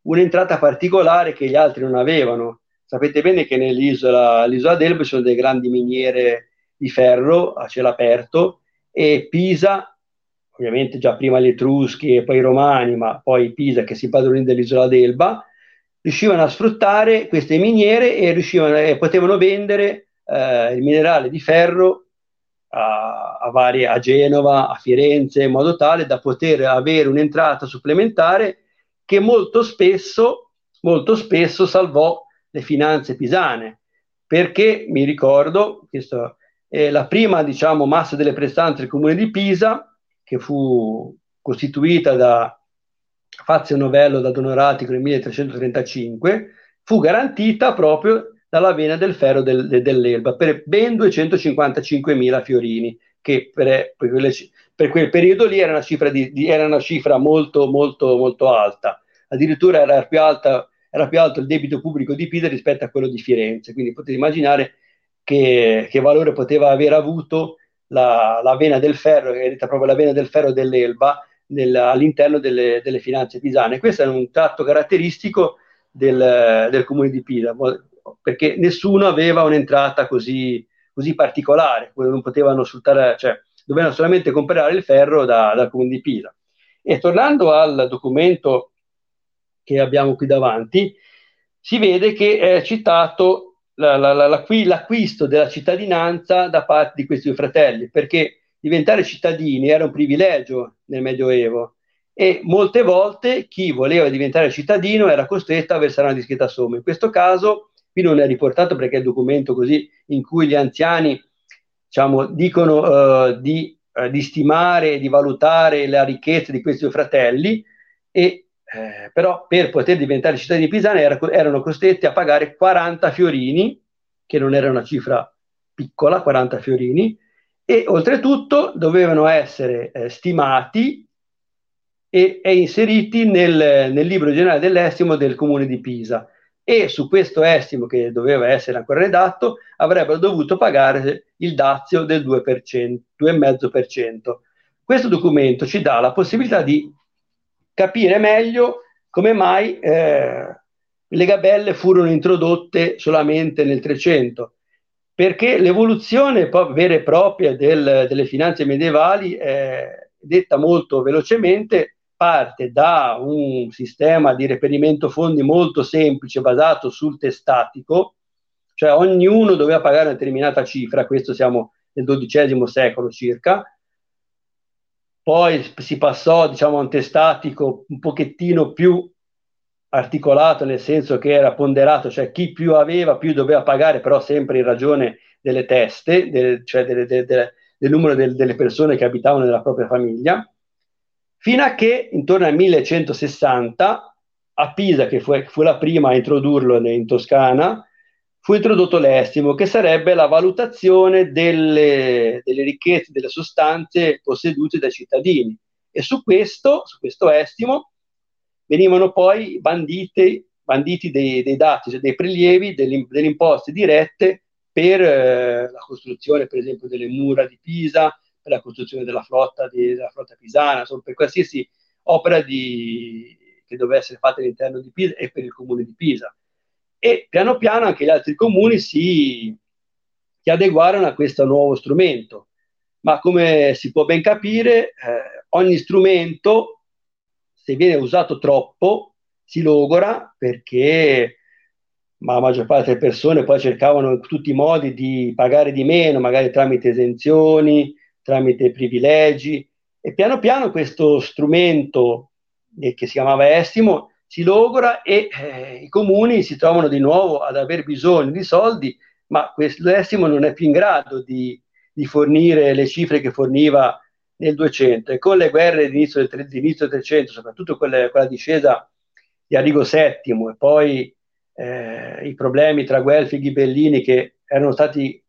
Speaker 2: un'entrata particolare che gli altri non avevano. Sapete bene che nell'isola l'isola d'Elba ci sono delle grandi miniere di ferro a cielo aperto e Pisa ovviamente già prima gli Etruschi e poi i Romani, ma poi Pisa che si padronì dell'isola d'Elba, riuscivano a sfruttare queste miniere e, e potevano vendere eh, il minerale di ferro a, a, varie, a Genova, a Firenze, in modo tale da poter avere un'entrata supplementare che molto spesso, molto spesso salvò le finanze pisane, perché mi ricordo, questo, eh, la prima diciamo, massa delle prestanze del comune di Pisa che fu costituita da Fazio Novello da Donoratico nel 1335, fu garantita proprio dalla vena del ferro del, de, dell'Elba per ben 255.000 fiorini, che per, per, quelle, per, quel periodo lì era una cifra, di, di, era una cifra molto, molto, molto alta. Addirittura era più, alta, era più alto il debito pubblico di Pisa rispetto a quello di Firenze, quindi potete immaginare che, che valore poteva aver avuto la, la, vena del ferro, che è detta proprio la vena del ferro dell'Elba, nel, all'interno delle, delle, finanze pisane. Questo è un tratto caratteristico del, del, comune di Pisa, perché nessuno aveva un'entrata così, così particolare, non potevano sfruttare, cioè dovevano solamente comprare il ferro da, dal comune di Pisa. E tornando al documento che abbiamo qui davanti, si vede che è citato la, la, la, l'acquisto della cittadinanza da parte di questi due fratelli, perché diventare cittadini era un privilegio nel Medioevo e molte volte chi voleva diventare cittadino era costretto a versare una discreta somma. In questo caso, qui non è riportato perché è il documento così in cui gli anziani diciamo, dicono uh, di, uh, di stimare di valutare la ricchezza di questi due fratelli e eh, però per poter diventare cittadini pisani era, erano costretti a pagare 40 fiorini, che non era una cifra piccola, 40 fiorini, e oltretutto dovevano essere eh, stimati e, e inseriti nel, nel, libro generale dell'estimo del comune di Pisa. E su questo estimo, che doveva essere ancora redatto, avrebbero dovuto pagare il dazio del 2%, 2,5%. Questo documento ci dà la possibilità di capire meglio come mai eh, le gabelle furono introdotte solamente nel 300, perché l'evoluzione vera e propria del, delle finanze medievali, eh, detta molto velocemente, parte da un sistema di reperimento fondi molto semplice basato sul testatico, cioè ognuno doveva pagare una determinata cifra, questo siamo nel XII secolo circa, poi si passò diciamo, a un testatico un pochettino più articolato, nel senso che era ponderato, cioè chi più aveva più doveva pagare, però sempre in ragione delle teste, del, cioè delle, delle, delle, del numero delle persone che abitavano nella propria famiglia, fino a che intorno al 1160 a Pisa, che fu, fu la prima a introdurlo in Toscana, fu introdotto l'estimo, che sarebbe la valutazione delle, delle ricchezze, delle sostanze possedute dai cittadini. E su questo, su questo estimo venivano poi bandite, banditi dei, dei dati, cioè dei prelievi, delle, delle imposte dirette per eh, la costruzione, per esempio, delle mura di Pisa, per la costruzione della flotta, di, della flotta pisana, insomma, per qualsiasi opera di, che dovesse essere fatta all'interno di Pisa e per il comune di Pisa e piano piano anche gli altri comuni si, si adeguarono a questo nuovo strumento. Ma come si può ben capire, eh, ogni strumento, se viene usato troppo, si logora perché ma la maggior parte delle persone poi cercavano in tutti i modi di pagare di meno, magari tramite esenzioni, tramite privilegi, e piano piano questo strumento eh, che si chiamava estimo si logora e eh, i comuni si trovano di nuovo ad aver bisogno di soldi, ma questo non è più in grado di, di, fornire le cifre che forniva nel 200 e con le guerre d'inizio del, d'inizio del 300, soprattutto quelle, quella discesa di Arrigo VII e poi eh, i problemi tra Guelfi e Ghibellini che erano stati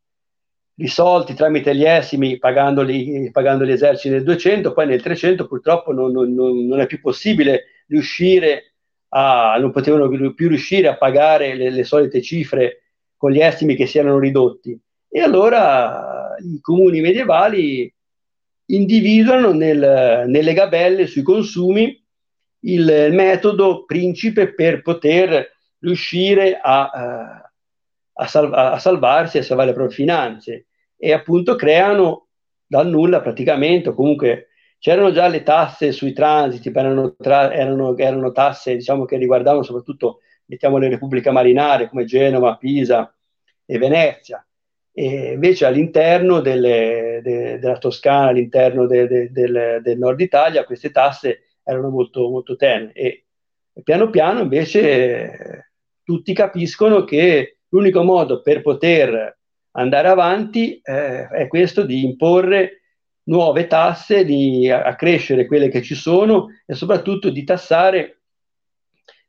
Speaker 2: risolti tramite gli essimi pagando, gli eserciti nel 200, poi nel 300 purtroppo non, non, non è più possibile riuscire a, non potevano più riuscire a pagare le, le solite cifre con gli estimi che si erano ridotti. E allora i comuni medievali individuano nel, nelle gabelle sui consumi il metodo principe per poter riuscire a, eh, a, salva, a salvarsi e a salvare le proprie finanze e appunto creano dal nulla praticamente, comunque c'erano già le tasse sui transiti, erano, tra, erano, erano tasse diciamo, che riguardavano soprattutto mettiamo le repubbliche marinare come Genova, Pisa e Venezia. E invece all'interno delle, de, della Toscana, all'interno de, de, del, del, nord Italia, queste tasse erano molto, molto tenue. E piano piano invece tutti capiscono che l'unico modo per poter andare avanti eh, è questo di imporre nuove tasse, di accrescere quelle che ci sono e soprattutto di tassare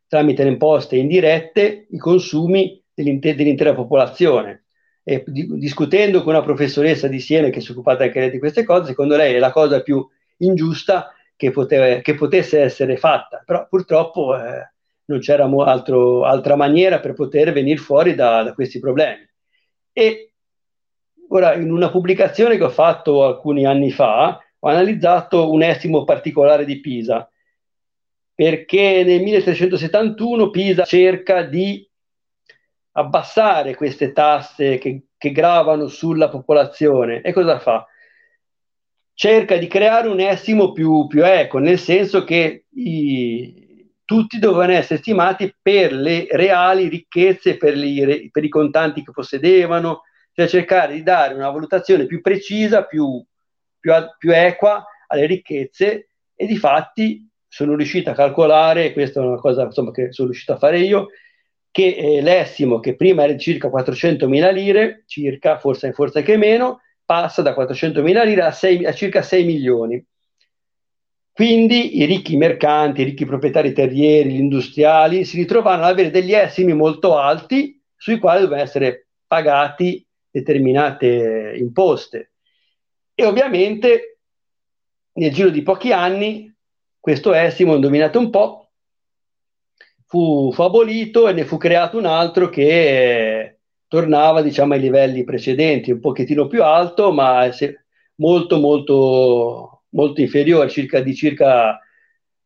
Speaker 2: tramite le imposte indirette i consumi dell'intera popolazione. E di, discutendo con una professoressa di Siena che si è occupata anche di queste cose, secondo lei è la cosa più ingiusta che, poteva, che potesse essere fatta, però purtroppo eh, non c'era altro, altra maniera per poter venire fuori da, da questi problemi. E ora, in una pubblicazione che ho fatto alcuni anni fa, ho analizzato un estimo particolare di Pisa, perché nel 1371 Pisa cerca di abbassare queste tasse che, che gravano sulla popolazione. E cosa fa? Cerca di creare un estimo più, più equo, nel senso che i, tutti dovevano essere stimati per le reali ricchezze, per, li, per i contanti che possedevano, cioè cercare di dare una valutazione più precisa, più, più, più equa alle ricchezze e di fatti sono riuscito a calcolare, questa è una cosa insomma, che sono riuscito a fare io, che eh, l'estimo che prima era di circa 400.000 lire, circa, forse, forse anche meno, passa da 400.000 lire a, 6, a circa 6 milioni. Quindi i ricchi mercanti, i ricchi proprietari terrieri, gli industriali si ritrovano ad avere degli estimi molto alti sui quali devono essere pagati determinate imposte. E ovviamente nel giro di pochi anni questo estimo, indovinato un po', fu, fu, abolito e ne fu creato un altro che tornava diciamo ai livelli precedenti, un pochettino più alto, ma molto molto molto inferiore, circa, di, circa,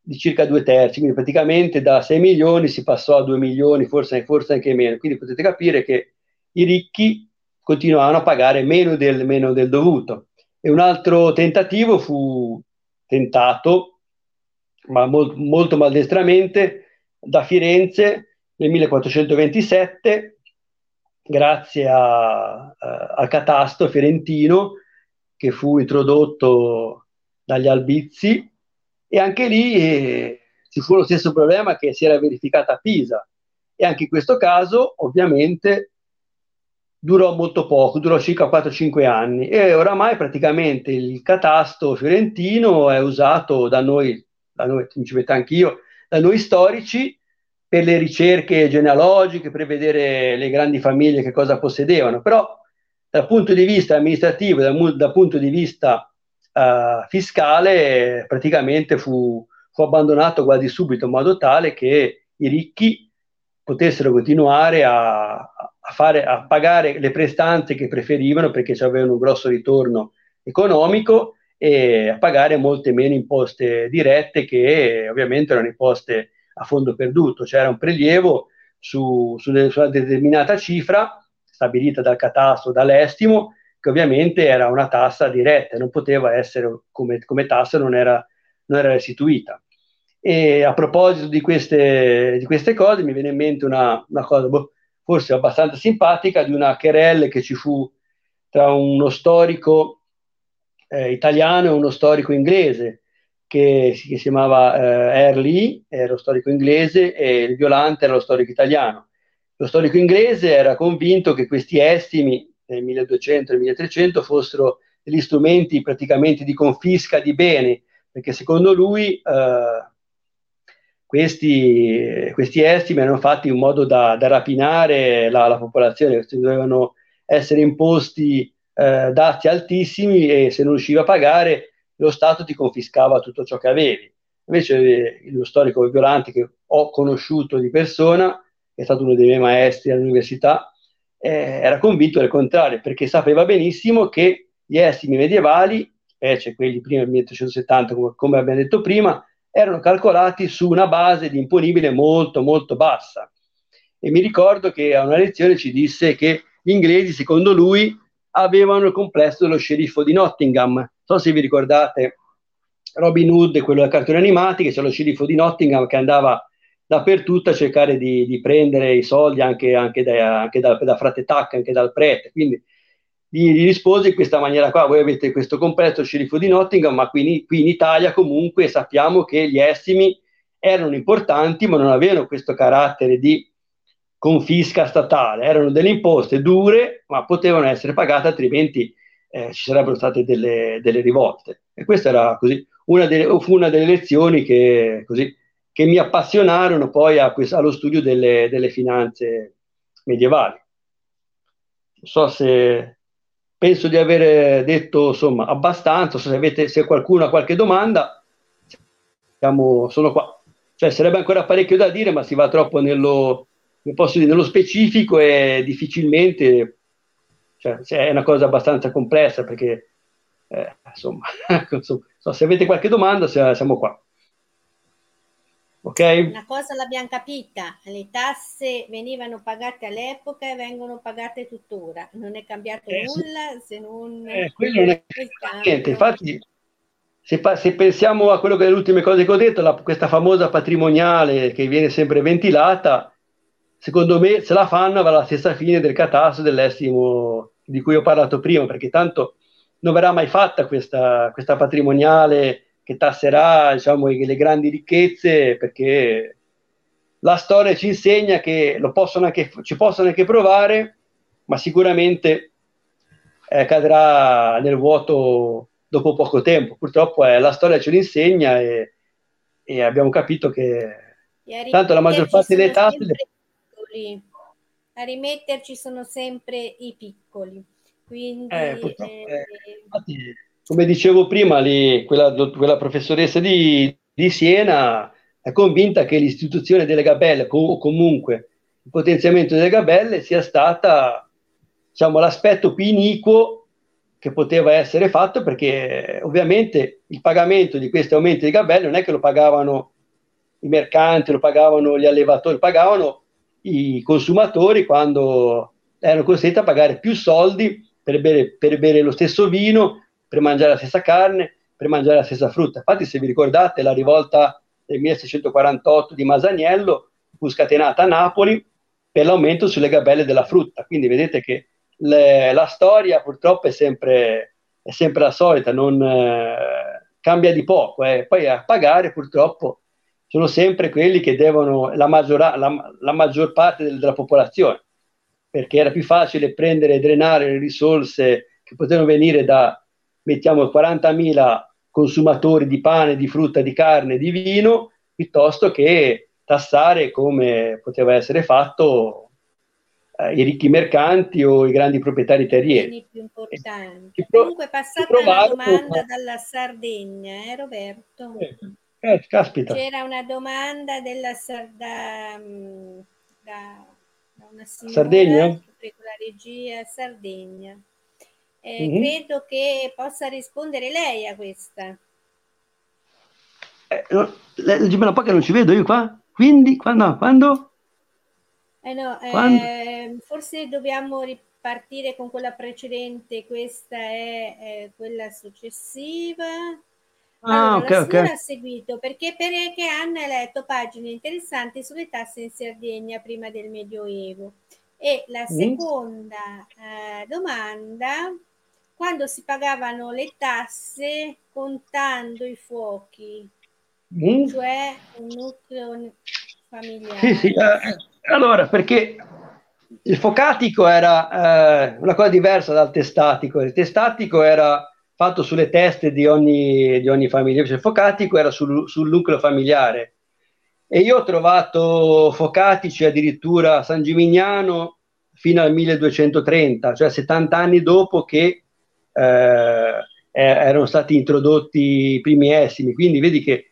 Speaker 2: di circa due terzi, quindi praticamente da 6 milioni si passò a 2 milioni, forse, forse anche meno, quindi potete capire che i ricchi continuavano a pagare meno del, meno del dovuto. E un altro tentativo fu tentato, ma mol, molto maldestramente, da Firenze nel 1427, grazie al catasto fiorentino che fu introdotto dagli Albizi e anche lì eh, ci fu lo stesso problema che si era verificato a Pisa. E anche in questo caso ovviamente durò molto poco, durò circa 4-5 anni. E oramai praticamente il catasto fiorentino è usato da noi, da noi, ci metto anch'io, da noi storici per le ricerche genealogiche, per vedere le grandi famiglie che cosa possedevano, però dal punto di vista amministrativo, dal, dal punto di vista uh, fiscale praticamente fu, fu abbandonato quasi subito in modo tale che i ricchi potessero continuare a, a, fare, a pagare le prestanze che preferivano perché avevano un grosso ritorno economico e a pagare molte meno imposte dirette che ovviamente erano imposte a fondo perduto, c'era un prelievo su, su, una determinata cifra stabilita dal catasto, dall'estimo, che ovviamente era una tassa diretta, non poteva essere come, come tassa, non era, non era, restituita. E a proposito di queste, di queste cose, mi viene in mente una, una cosa boh, forse abbastanza simpatica di una querelle che ci fu tra uno storico eh, italiano e uno storico inglese, che si chiamava eh, Early, era lo storico inglese, e il Violante era lo storico italiano. Lo storico inglese era convinto che questi estimi nel 1200 e 1300 fossero degli strumenti praticamente di confisca di beni, perché secondo lui eh, questi, questi, estimi erano fatti in modo da, da rapinare la, la, popolazione, dovevano essere imposti eh, dazi altissimi e se non riusciva a pagare lo Stato ti confiscava tutto ciò che avevi. Invece eh, lo storico Violante che ho conosciuto di persona, è stato uno dei miei maestri all'università, eh, era convinto del contrario, perché sapeva benissimo che gli estimi medievali, specie quelli prima del 1370, come, come abbiamo detto prima, erano calcolati su una base di imponibile molto molto bassa. E mi ricordo che a una lezione ci disse che gli inglesi, secondo lui, avevano il complesso dello sceriffo di Nottingham. Non so se vi ricordate Robin Hood, quello dei cartoni animati, che c'è lo sceriffo di Nottingham che andava dappertutto a cercare di, di prendere i soldi anche, anche, da, anche da, da, frate Tac, anche dal prete. Quindi gli, gli rispose in questa maniera qua, voi avete questo complesso sceriffo di Nottingham, ma qui, qui in Italia comunque sappiamo che gli estimi erano importanti, ma non avevano questo carattere di confisca statale, erano delle imposte dure, ma potevano essere pagate, altrimenti eh, ci sarebbero state delle, delle, rivolte. E questa era così, una delle, fu una delle lezioni che, così, che mi appassionarono poi a, allo studio delle, delle, finanze medievali. Non so se penso di aver detto insomma abbastanza, se, avete, se qualcuno ha qualche domanda, siamo, sono qua. Cioè, sarebbe ancora parecchio da dire, ma si va troppo nello, dire, nello specifico è difficilmente, cioè, è una cosa abbastanza complessa perché, eh, insomma so, se avete qualche domanda siamo qua.
Speaker 1: Ok? Una cosa l'abbiamo capita, le tasse venivano pagate all'epoca e vengono pagate tuttora, non è cambiato eh, nulla se non...
Speaker 2: Eh, quello non è niente, infatti se, se, pensiamo a quello che le ultime cose che ho detto, la, questa famosa patrimoniale che viene sempre ventilata, secondo me se la fanno avrà la stessa fine del catasto dell'estimo di cui ho parlato prima, perché tanto non verrà mai fatta questa, questa patrimoniale che tasserà diciamo, le grandi ricchezze, perché la storia ci insegna che lo possono anche, ci possono anche provare, ma sicuramente eh, cadrà nel vuoto dopo poco tempo. Purtroppo eh, la storia ce lo insegna e, e abbiamo capito che tanto la maggior parte delle tasse.
Speaker 1: A rimetterci sono sempre i piccoli. Quindi,
Speaker 2: eh, eh, eh, infatti, come dicevo prima, lì, quella, quella, professoressa di, di, Siena è convinta che l'istituzione delle gabelle, o comunque il potenziamento delle gabelle, sia stata diciamo, l'aspetto più iniquo che poteva essere fatto perché ovviamente il pagamento di questi aumenti di gabelle non è che lo pagavano i mercanti, lo pagavano gli allevatori, lo pagavano i consumatori quando erano costretti a pagare più soldi per bere, per bere lo stesso vino, per mangiare la stessa carne, per mangiare la stessa frutta. Infatti, se vi ricordate, la rivolta del 1648 di Masaniello fu scatenata a Napoli per l'aumento sulle gabelle della frutta. Quindi vedete che le, la storia purtroppo è sempre, è sempre la solita, non eh, cambia di poco. Eh. Poi a pagare purtroppo sono sempre quelli che devono, la, maggior, la, la maggior parte del, della popolazione, perché era più facile prendere e drenare le risorse che potevano venire da, mettiamo, 40.000 consumatori di pane, di frutta, di carne, di vino, piuttosto che tassare come poteva essere fatto eh, i ricchi mercanti o i grandi proprietari terrieri.
Speaker 1: Più importanti. Comunque è passata una domanda dalla Sardegna, eh, Roberto?
Speaker 2: Eh. Eh, caspita.
Speaker 1: C'era una domanda della Sarda, mm, da, da una signora,
Speaker 2: Sardegna?
Speaker 1: La regia, Sardegna. Eh, mm-hmm. Credo che possa rispondere lei a questa.
Speaker 2: Eh, no, leggimela un po' che non ci vedo io qua. Quindi, quando? quando?
Speaker 1: Eh no, quando? Eh, forse dobbiamo ripartire con quella precedente, questa è eh, quella successiva.
Speaker 2: Ah,
Speaker 1: allora,
Speaker 2: ok, ok.
Speaker 1: ha seguito perché, perché hanno letto pagine interessanti sulle tasse in Sardegna prima del Medioevo. E la seconda eh, domanda, quando si pagavano le tasse contando i fuochi, mm. cioè un nucleo familiare.
Speaker 2: Sì, sì. Eh, allora, perché il focatico era eh, una cosa diversa dal testatico. Il testatico era fatto sulle teste di ogni, di ogni famiglia, invece il focatico era sul, sul, nucleo familiare. E io ho trovato focatici addirittura a San Gimignano fino al 1230, cioè 70 anni dopo che eh, erano stati introdotti i primi essimi. Quindi vedi che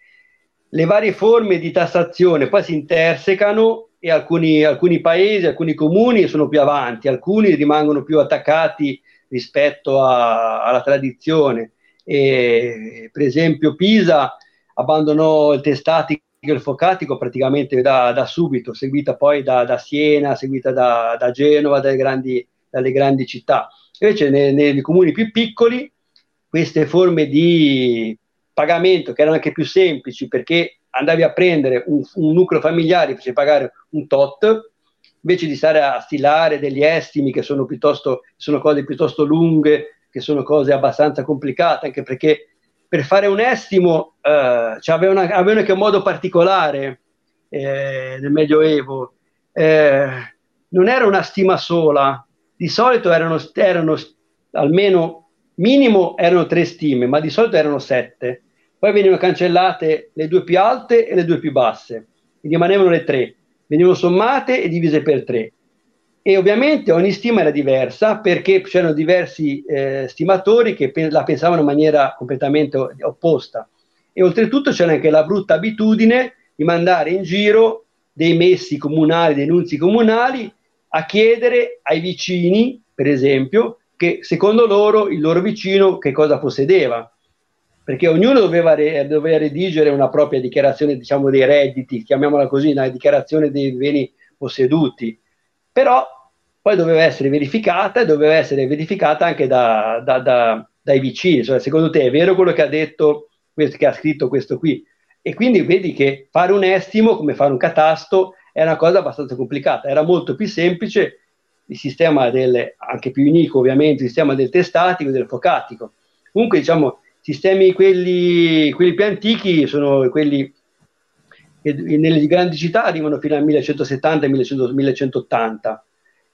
Speaker 2: le varie forme di tassazione poi si intersecano e alcuni, alcuni paesi, alcuni comuni sono più avanti, alcuni rimangono più attaccati rispetto a, alla tradizione. E, per esempio Pisa abbandonò il testatico e il focatico praticamente da, da subito, seguita poi da, da Siena, seguita da, da Genova, dalle grandi, dalle grandi, città. Invece nei, nei comuni più piccoli queste forme di pagamento che erano anche più semplici perché andavi a prendere un, un nucleo familiare per pagare un tot, invece di stare a stilare degli estimi che sono, piuttosto, sono cose piuttosto lunghe, che sono cose abbastanza complicate, anche perché per fare un estimo eh, cioè avevano, avevano anche un modo particolare eh, nel Medioevo, eh, non era una stima sola, di solito erano, erano almeno minimo erano tre stime, ma di solito erano sette poi venivano cancellate le due più alte e le due più basse, e rimanevano le tre, venivano sommate e divise per tre. E ovviamente ogni stima era diversa perché c'erano diversi eh, stimatori che pe- la pensavano in maniera completamente opposta. E oltretutto c'era anche la brutta abitudine di mandare in giro dei messi comunali, dei nunzi comunali, a chiedere ai vicini, per esempio, che secondo loro il loro vicino che cosa possedeva. Perché ognuno doveva, re, doveva, redigere una propria dichiarazione, diciamo, dei redditi, chiamiamola così, una dichiarazione dei beni posseduti, però poi doveva essere verificata e doveva essere verificata anche da, da, da, dai vicini, cioè, secondo te è vero quello che ha detto, questo, che ha scritto questo qui? E quindi vedi che fare un estimo, come fare un catasto, è una cosa abbastanza complicata, era molto più semplice il sistema del, anche più unico ovviamente, il sistema del testatico e del focatico. Comunque diciamo sistemi quelli, quelli più antichi sono quelli che nelle grandi città arrivano fino al 1170-1180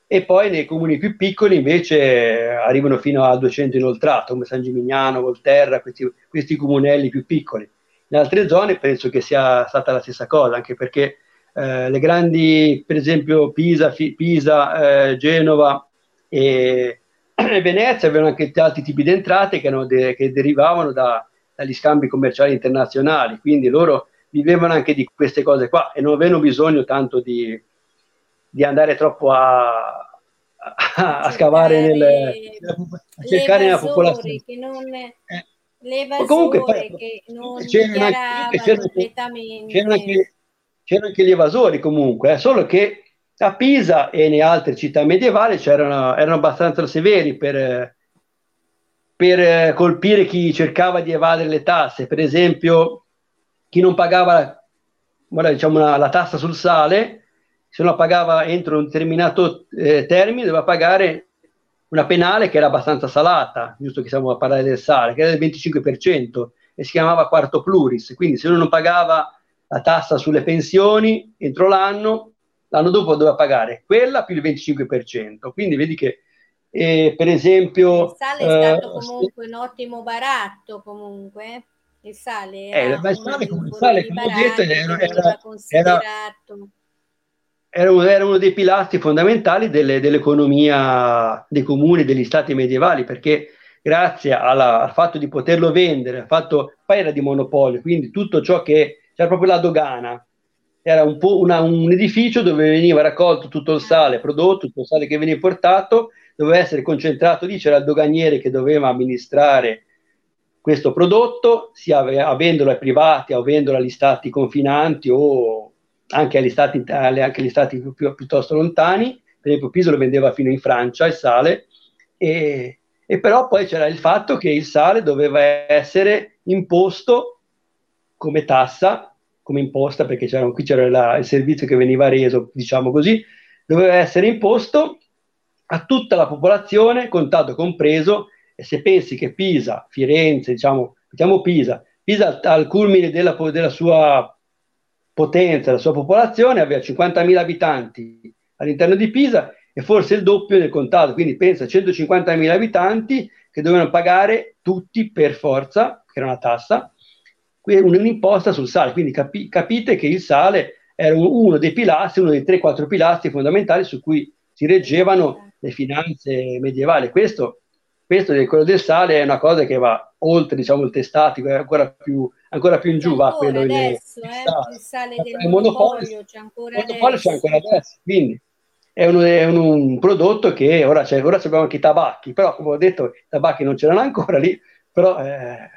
Speaker 2: e poi nei comuni più piccoli invece arrivano fino a 200 inoltrato, come San Gimignano, Volterra, questi, questi comunelli più piccoli. In altre zone penso che sia stata la stessa cosa, anche perché eh, le grandi, per esempio Pisa, Fi, Pisa eh, Genova e, e Venezia avevano anche altri tipi di entrate che, de- che derivavano da, dagli scambi commerciali internazionali, quindi loro vivevano anche di queste cose qua e non avevano bisogno tanto di, di andare troppo a, a, a scavare nel, a cercare nella popolazione. Che non, eh.
Speaker 1: L'evasore comunque, poi, che non c'erano anche, c'erano,
Speaker 2: c'erano, anche, c'erano anche gli evasori comunque, eh, solo che a Pisa e nelle altre città medievali erano abbastanza severi per, per, colpire chi cercava di evadere le tasse. Per esempio, chi non pagava diciamo una, la tassa sul sale, se non la pagava entro un determinato eh, termine, doveva pagare una penale che era abbastanza salata, giusto che stiamo a parlare del sale, che era del 25% e si chiamava quarto pluris. Quindi se uno non pagava la tassa sulle pensioni entro l'anno, l'anno dopo doveva pagare quella più il 25%. Quindi vedi che, eh, per esempio...
Speaker 1: Il sale è stato eh, comunque un ottimo baratto, comunque. Il sale,
Speaker 2: eh, il sale, come, ho detto, era, era, era, era, era, uno dei pilastri fondamentali delle, dell'economia dei comuni, degli stati medievali, perché grazie alla, al fatto di poterlo vendere, al fatto, poi era di monopolio, quindi tutto ciò che c'era proprio la dogana, era un, una, un edificio dove veniva raccolto tutto il sale prodotto, tutto il sale che veniva portato, doveva essere concentrato lì, c'era il doganiere che doveva amministrare questo prodotto, sia avendolo ai privati avendolo agli stati confinanti o anche agli stati, anche agli stati più, più, piuttosto lontani. Per esempio, Piso lo vendeva fino in Francia il sale, e, e però poi c'era il fatto che il sale doveva essere imposto come tassa come imposta, perché c'era, qui c'era la, il servizio che veniva reso, diciamo così, doveva essere imposto a tutta la popolazione, contato compreso E se pensi che Pisa, Firenze, diciamo, diciamo Pisa, Pisa al culmine della, della sua potenza, la sua popolazione, aveva 50.000 abitanti all'interno di Pisa e forse il doppio del contato, quindi pensa 150.000 abitanti che dovevano pagare tutti per forza, che era una tassa, un'imposta sul sale, quindi capi- capite che il sale era uno dei pilastri, uno dei 3-4 pilastri fondamentali su cui si reggevano le finanze medievali. Questo, questo quello del sale è una cosa che va oltre diciamo, il testatico, è ancora più, ancora più in giù, va quello
Speaker 1: adesso,
Speaker 2: del
Speaker 1: eh, il sale del il monopolio, c'è ancora
Speaker 2: monopolio c'è ancora adesso, quindi è un, è un, un prodotto che ora, c'è, ora abbiamo anche i tabacchi, però come ho detto i tabacchi non c'erano ancora lì, però eh,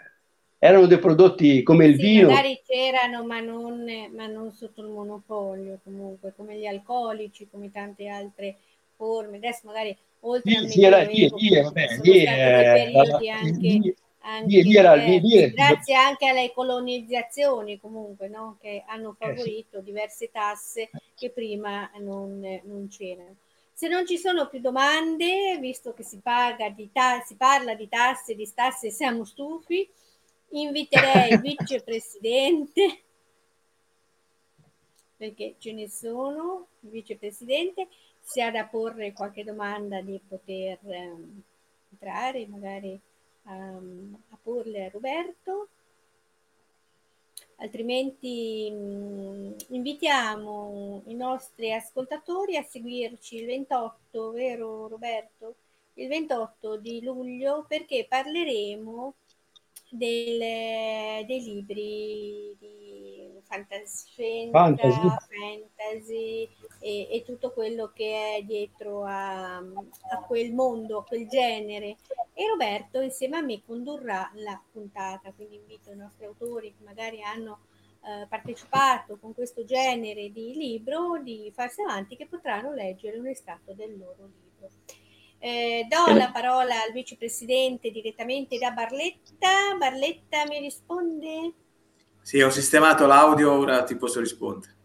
Speaker 2: erano dei prodotti come il
Speaker 1: sì,
Speaker 2: vino.
Speaker 1: Magari c'erano, ma non, ma non sotto il monopolio, comunque, come gli alcolici, come tante altre forme. Adesso magari oltre
Speaker 2: sì, sì, era, lì, lì, vabbè, lì, eh, anche, lì, anche lì, era, lì, lì,
Speaker 1: grazie anche alle colonizzazioni comunque no? che hanno favorito eh, sì. diverse tasse che prima non, non, c'erano. Se non ci sono più domande, visto che si, paga di ta- si parla di tasse, di tasse, siamo stufi, inviterei il vicepresidente, perché ce ne sono, il vicepresidente, se ha da porre qualche domanda di poter um, entrare, magari um, a porle a Roberto. Altrimenti um, invitiamo i nostri ascoltatori a seguirci il 28, vero Roberto? Il 28 di luglio perché parleremo del, dei libri di fantascienza, fantasy, fantasy e, e, tutto quello che è dietro a, a, quel mondo, a quel genere. E Roberto insieme a me condurrà la puntata, quindi invito i nostri autori che magari hanno eh, partecipato con questo genere di libro di farsi avanti che potranno leggere un estratto del loro libro. Eh, do la parola al vicepresidente direttamente da Barletta. Barletta mi risponde?
Speaker 3: Sì, ho sistemato l'audio, ora ti posso rispondere.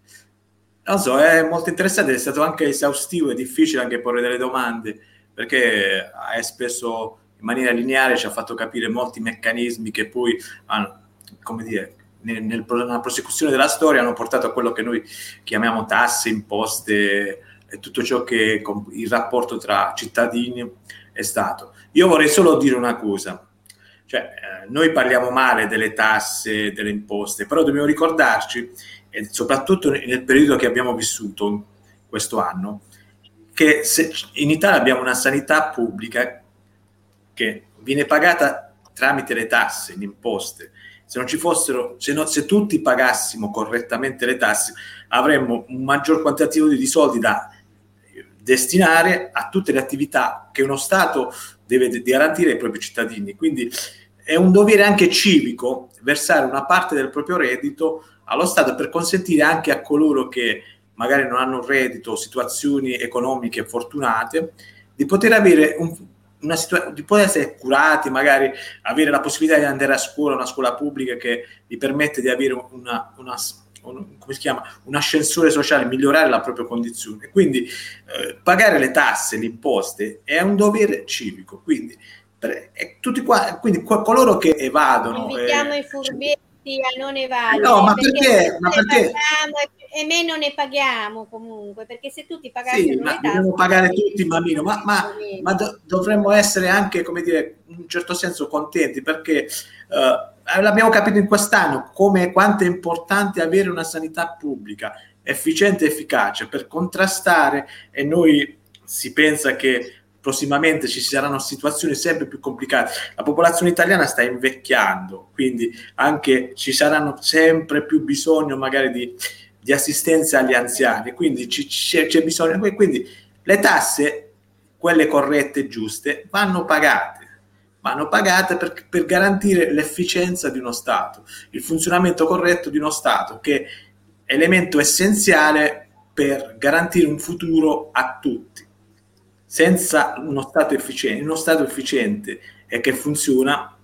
Speaker 3: Non so, è molto interessante, è stato anche esaustivo, è difficile anche porre delle domande, perché è spesso in maniera lineare ci ha fatto capire molti meccanismi che poi, hanno, come dire, nel, nella prosecuzione della storia hanno portato a quello che noi chiamiamo tasse, imposte, e tutto ciò che il rapporto tra cittadini è stato. Io vorrei solo dire una cosa, cioè eh, noi parliamo male delle tasse, delle imposte, però dobbiamo ricordarci, e soprattutto nel periodo che abbiamo vissuto questo anno, che in Italia abbiamo una sanità pubblica che viene pagata tramite le tasse, le imposte. Se non ci fossero, se, no, se tutti pagassimo correttamente le tasse, avremmo un maggior quantitativo di soldi da destinare a tutte le attività che uno Stato deve garantire ai propri cittadini. Quindi è un dovere anche civico versare una parte del proprio reddito allo Stato per consentire anche a coloro che magari non hanno un reddito o situazioni economiche fortunate di poter avere un, una situazione di poter essere curati, magari avere la possibilità di andare a scuola, una scuola pubblica che gli permette di avere una, una un, come si chiama, un ascensore sociale, migliorare la propria condizione. Quindi eh, pagare le tasse, le imposte è un dovere civico. Quindi, per, tutti qua, quindi coloro che evadono...
Speaker 1: Invitiamo eh, i furbetti a non evadere.
Speaker 3: No, ma perché? perché ma perché?
Speaker 1: e meno ne paghiamo comunque, perché se tutti pagassero sì,
Speaker 3: ma dobbiamo pagare tutti, ma ma, ma, ma do, dovremmo essere anche, come dire, in un certo senso contenti, perché uh, l'abbiamo capito in quest'anno, come quanto è importante avere una sanità pubblica efficiente e efficace per contrastare e noi si pensa che prossimamente ci saranno situazioni sempre più complicate. La popolazione italiana sta invecchiando, quindi anche ci saranno sempre più bisogno magari di, di assistenza agli anziani, quindi ci, c'è, c'è bisogno, quindi le tasse, quelle corrette e giuste, vanno pagate. Vanno pagate per, per, garantire l'efficienza di uno Stato, il funzionamento corretto di uno Stato, che è elemento essenziale per garantire un futuro a tutti senza uno Stato efficiente, uno Stato efficiente e che funziona,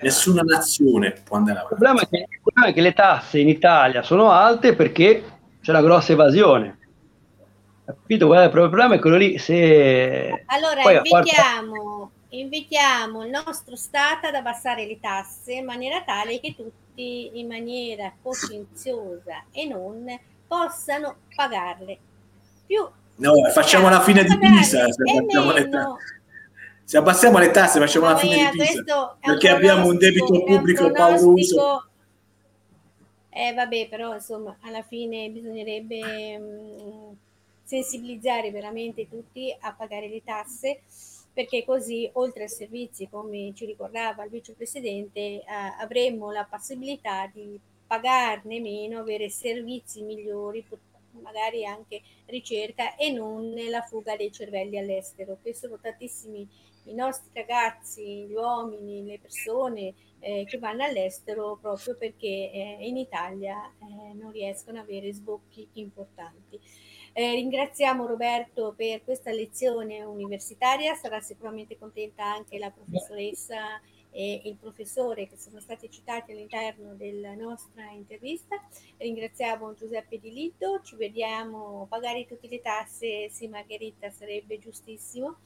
Speaker 3: nessuna nazione può andare avanti.
Speaker 2: Il problema, che, il problema, è che, le tasse in Italia sono alte perché c'è una grossa evasione. Capito? Guarda, il problema è quello lì. Se
Speaker 1: allora, invitiamo, invitiamo il nostro Stato ad abbassare le tasse in maniera tale che tutti in maniera coscienziosa e non possano pagarle più.
Speaker 3: No, facciamo la fine di Pisa. Se, se abbassiamo le tasse facciamo la fine di Pisa. Perché abbiamo un debito pubblico pauroso.
Speaker 1: Eh vabbè, però insomma, alla fine bisognerebbe mh, mm, sensibilizzare veramente tutti a pagare le tasse perché così oltre ai servizi, come ci ricordava il vicepresidente, eh, avremmo la possibilità di pagarne meno, avere servizi migliori, magari anche ricerca e non la fuga dei cervelli all'estero, che sono tantissimi i nostri ragazzi, gli uomini, le persone eh, che vanno all'estero proprio perché eh, in Italia eh, non riescono ad avere sbocchi importanti. Eh, ringraziamo Roberto per questa lezione universitaria, sarà sicuramente contenta anche la professoressa e il professore che sono stati citati all'interno della nostra intervista. Ringraziamo Giuseppe Di Lito, ci vediamo pagare tutte le tasse, sì Margherita sarebbe giustissimo.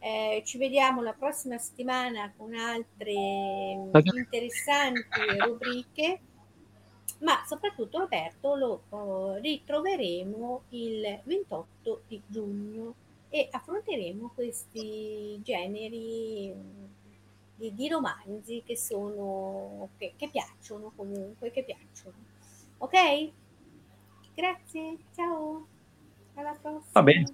Speaker 1: Eh, ci vediamo la prossima settimana con altre interessanti rubriche ma soprattutto Roberto lo oh, ritroveremo il 28 di giugno e affronteremo questi generi di, di romanzi che sono che, che piacciono comunque che piacciono. Ok? Grazie ciao alla prossima.
Speaker 2: Va bene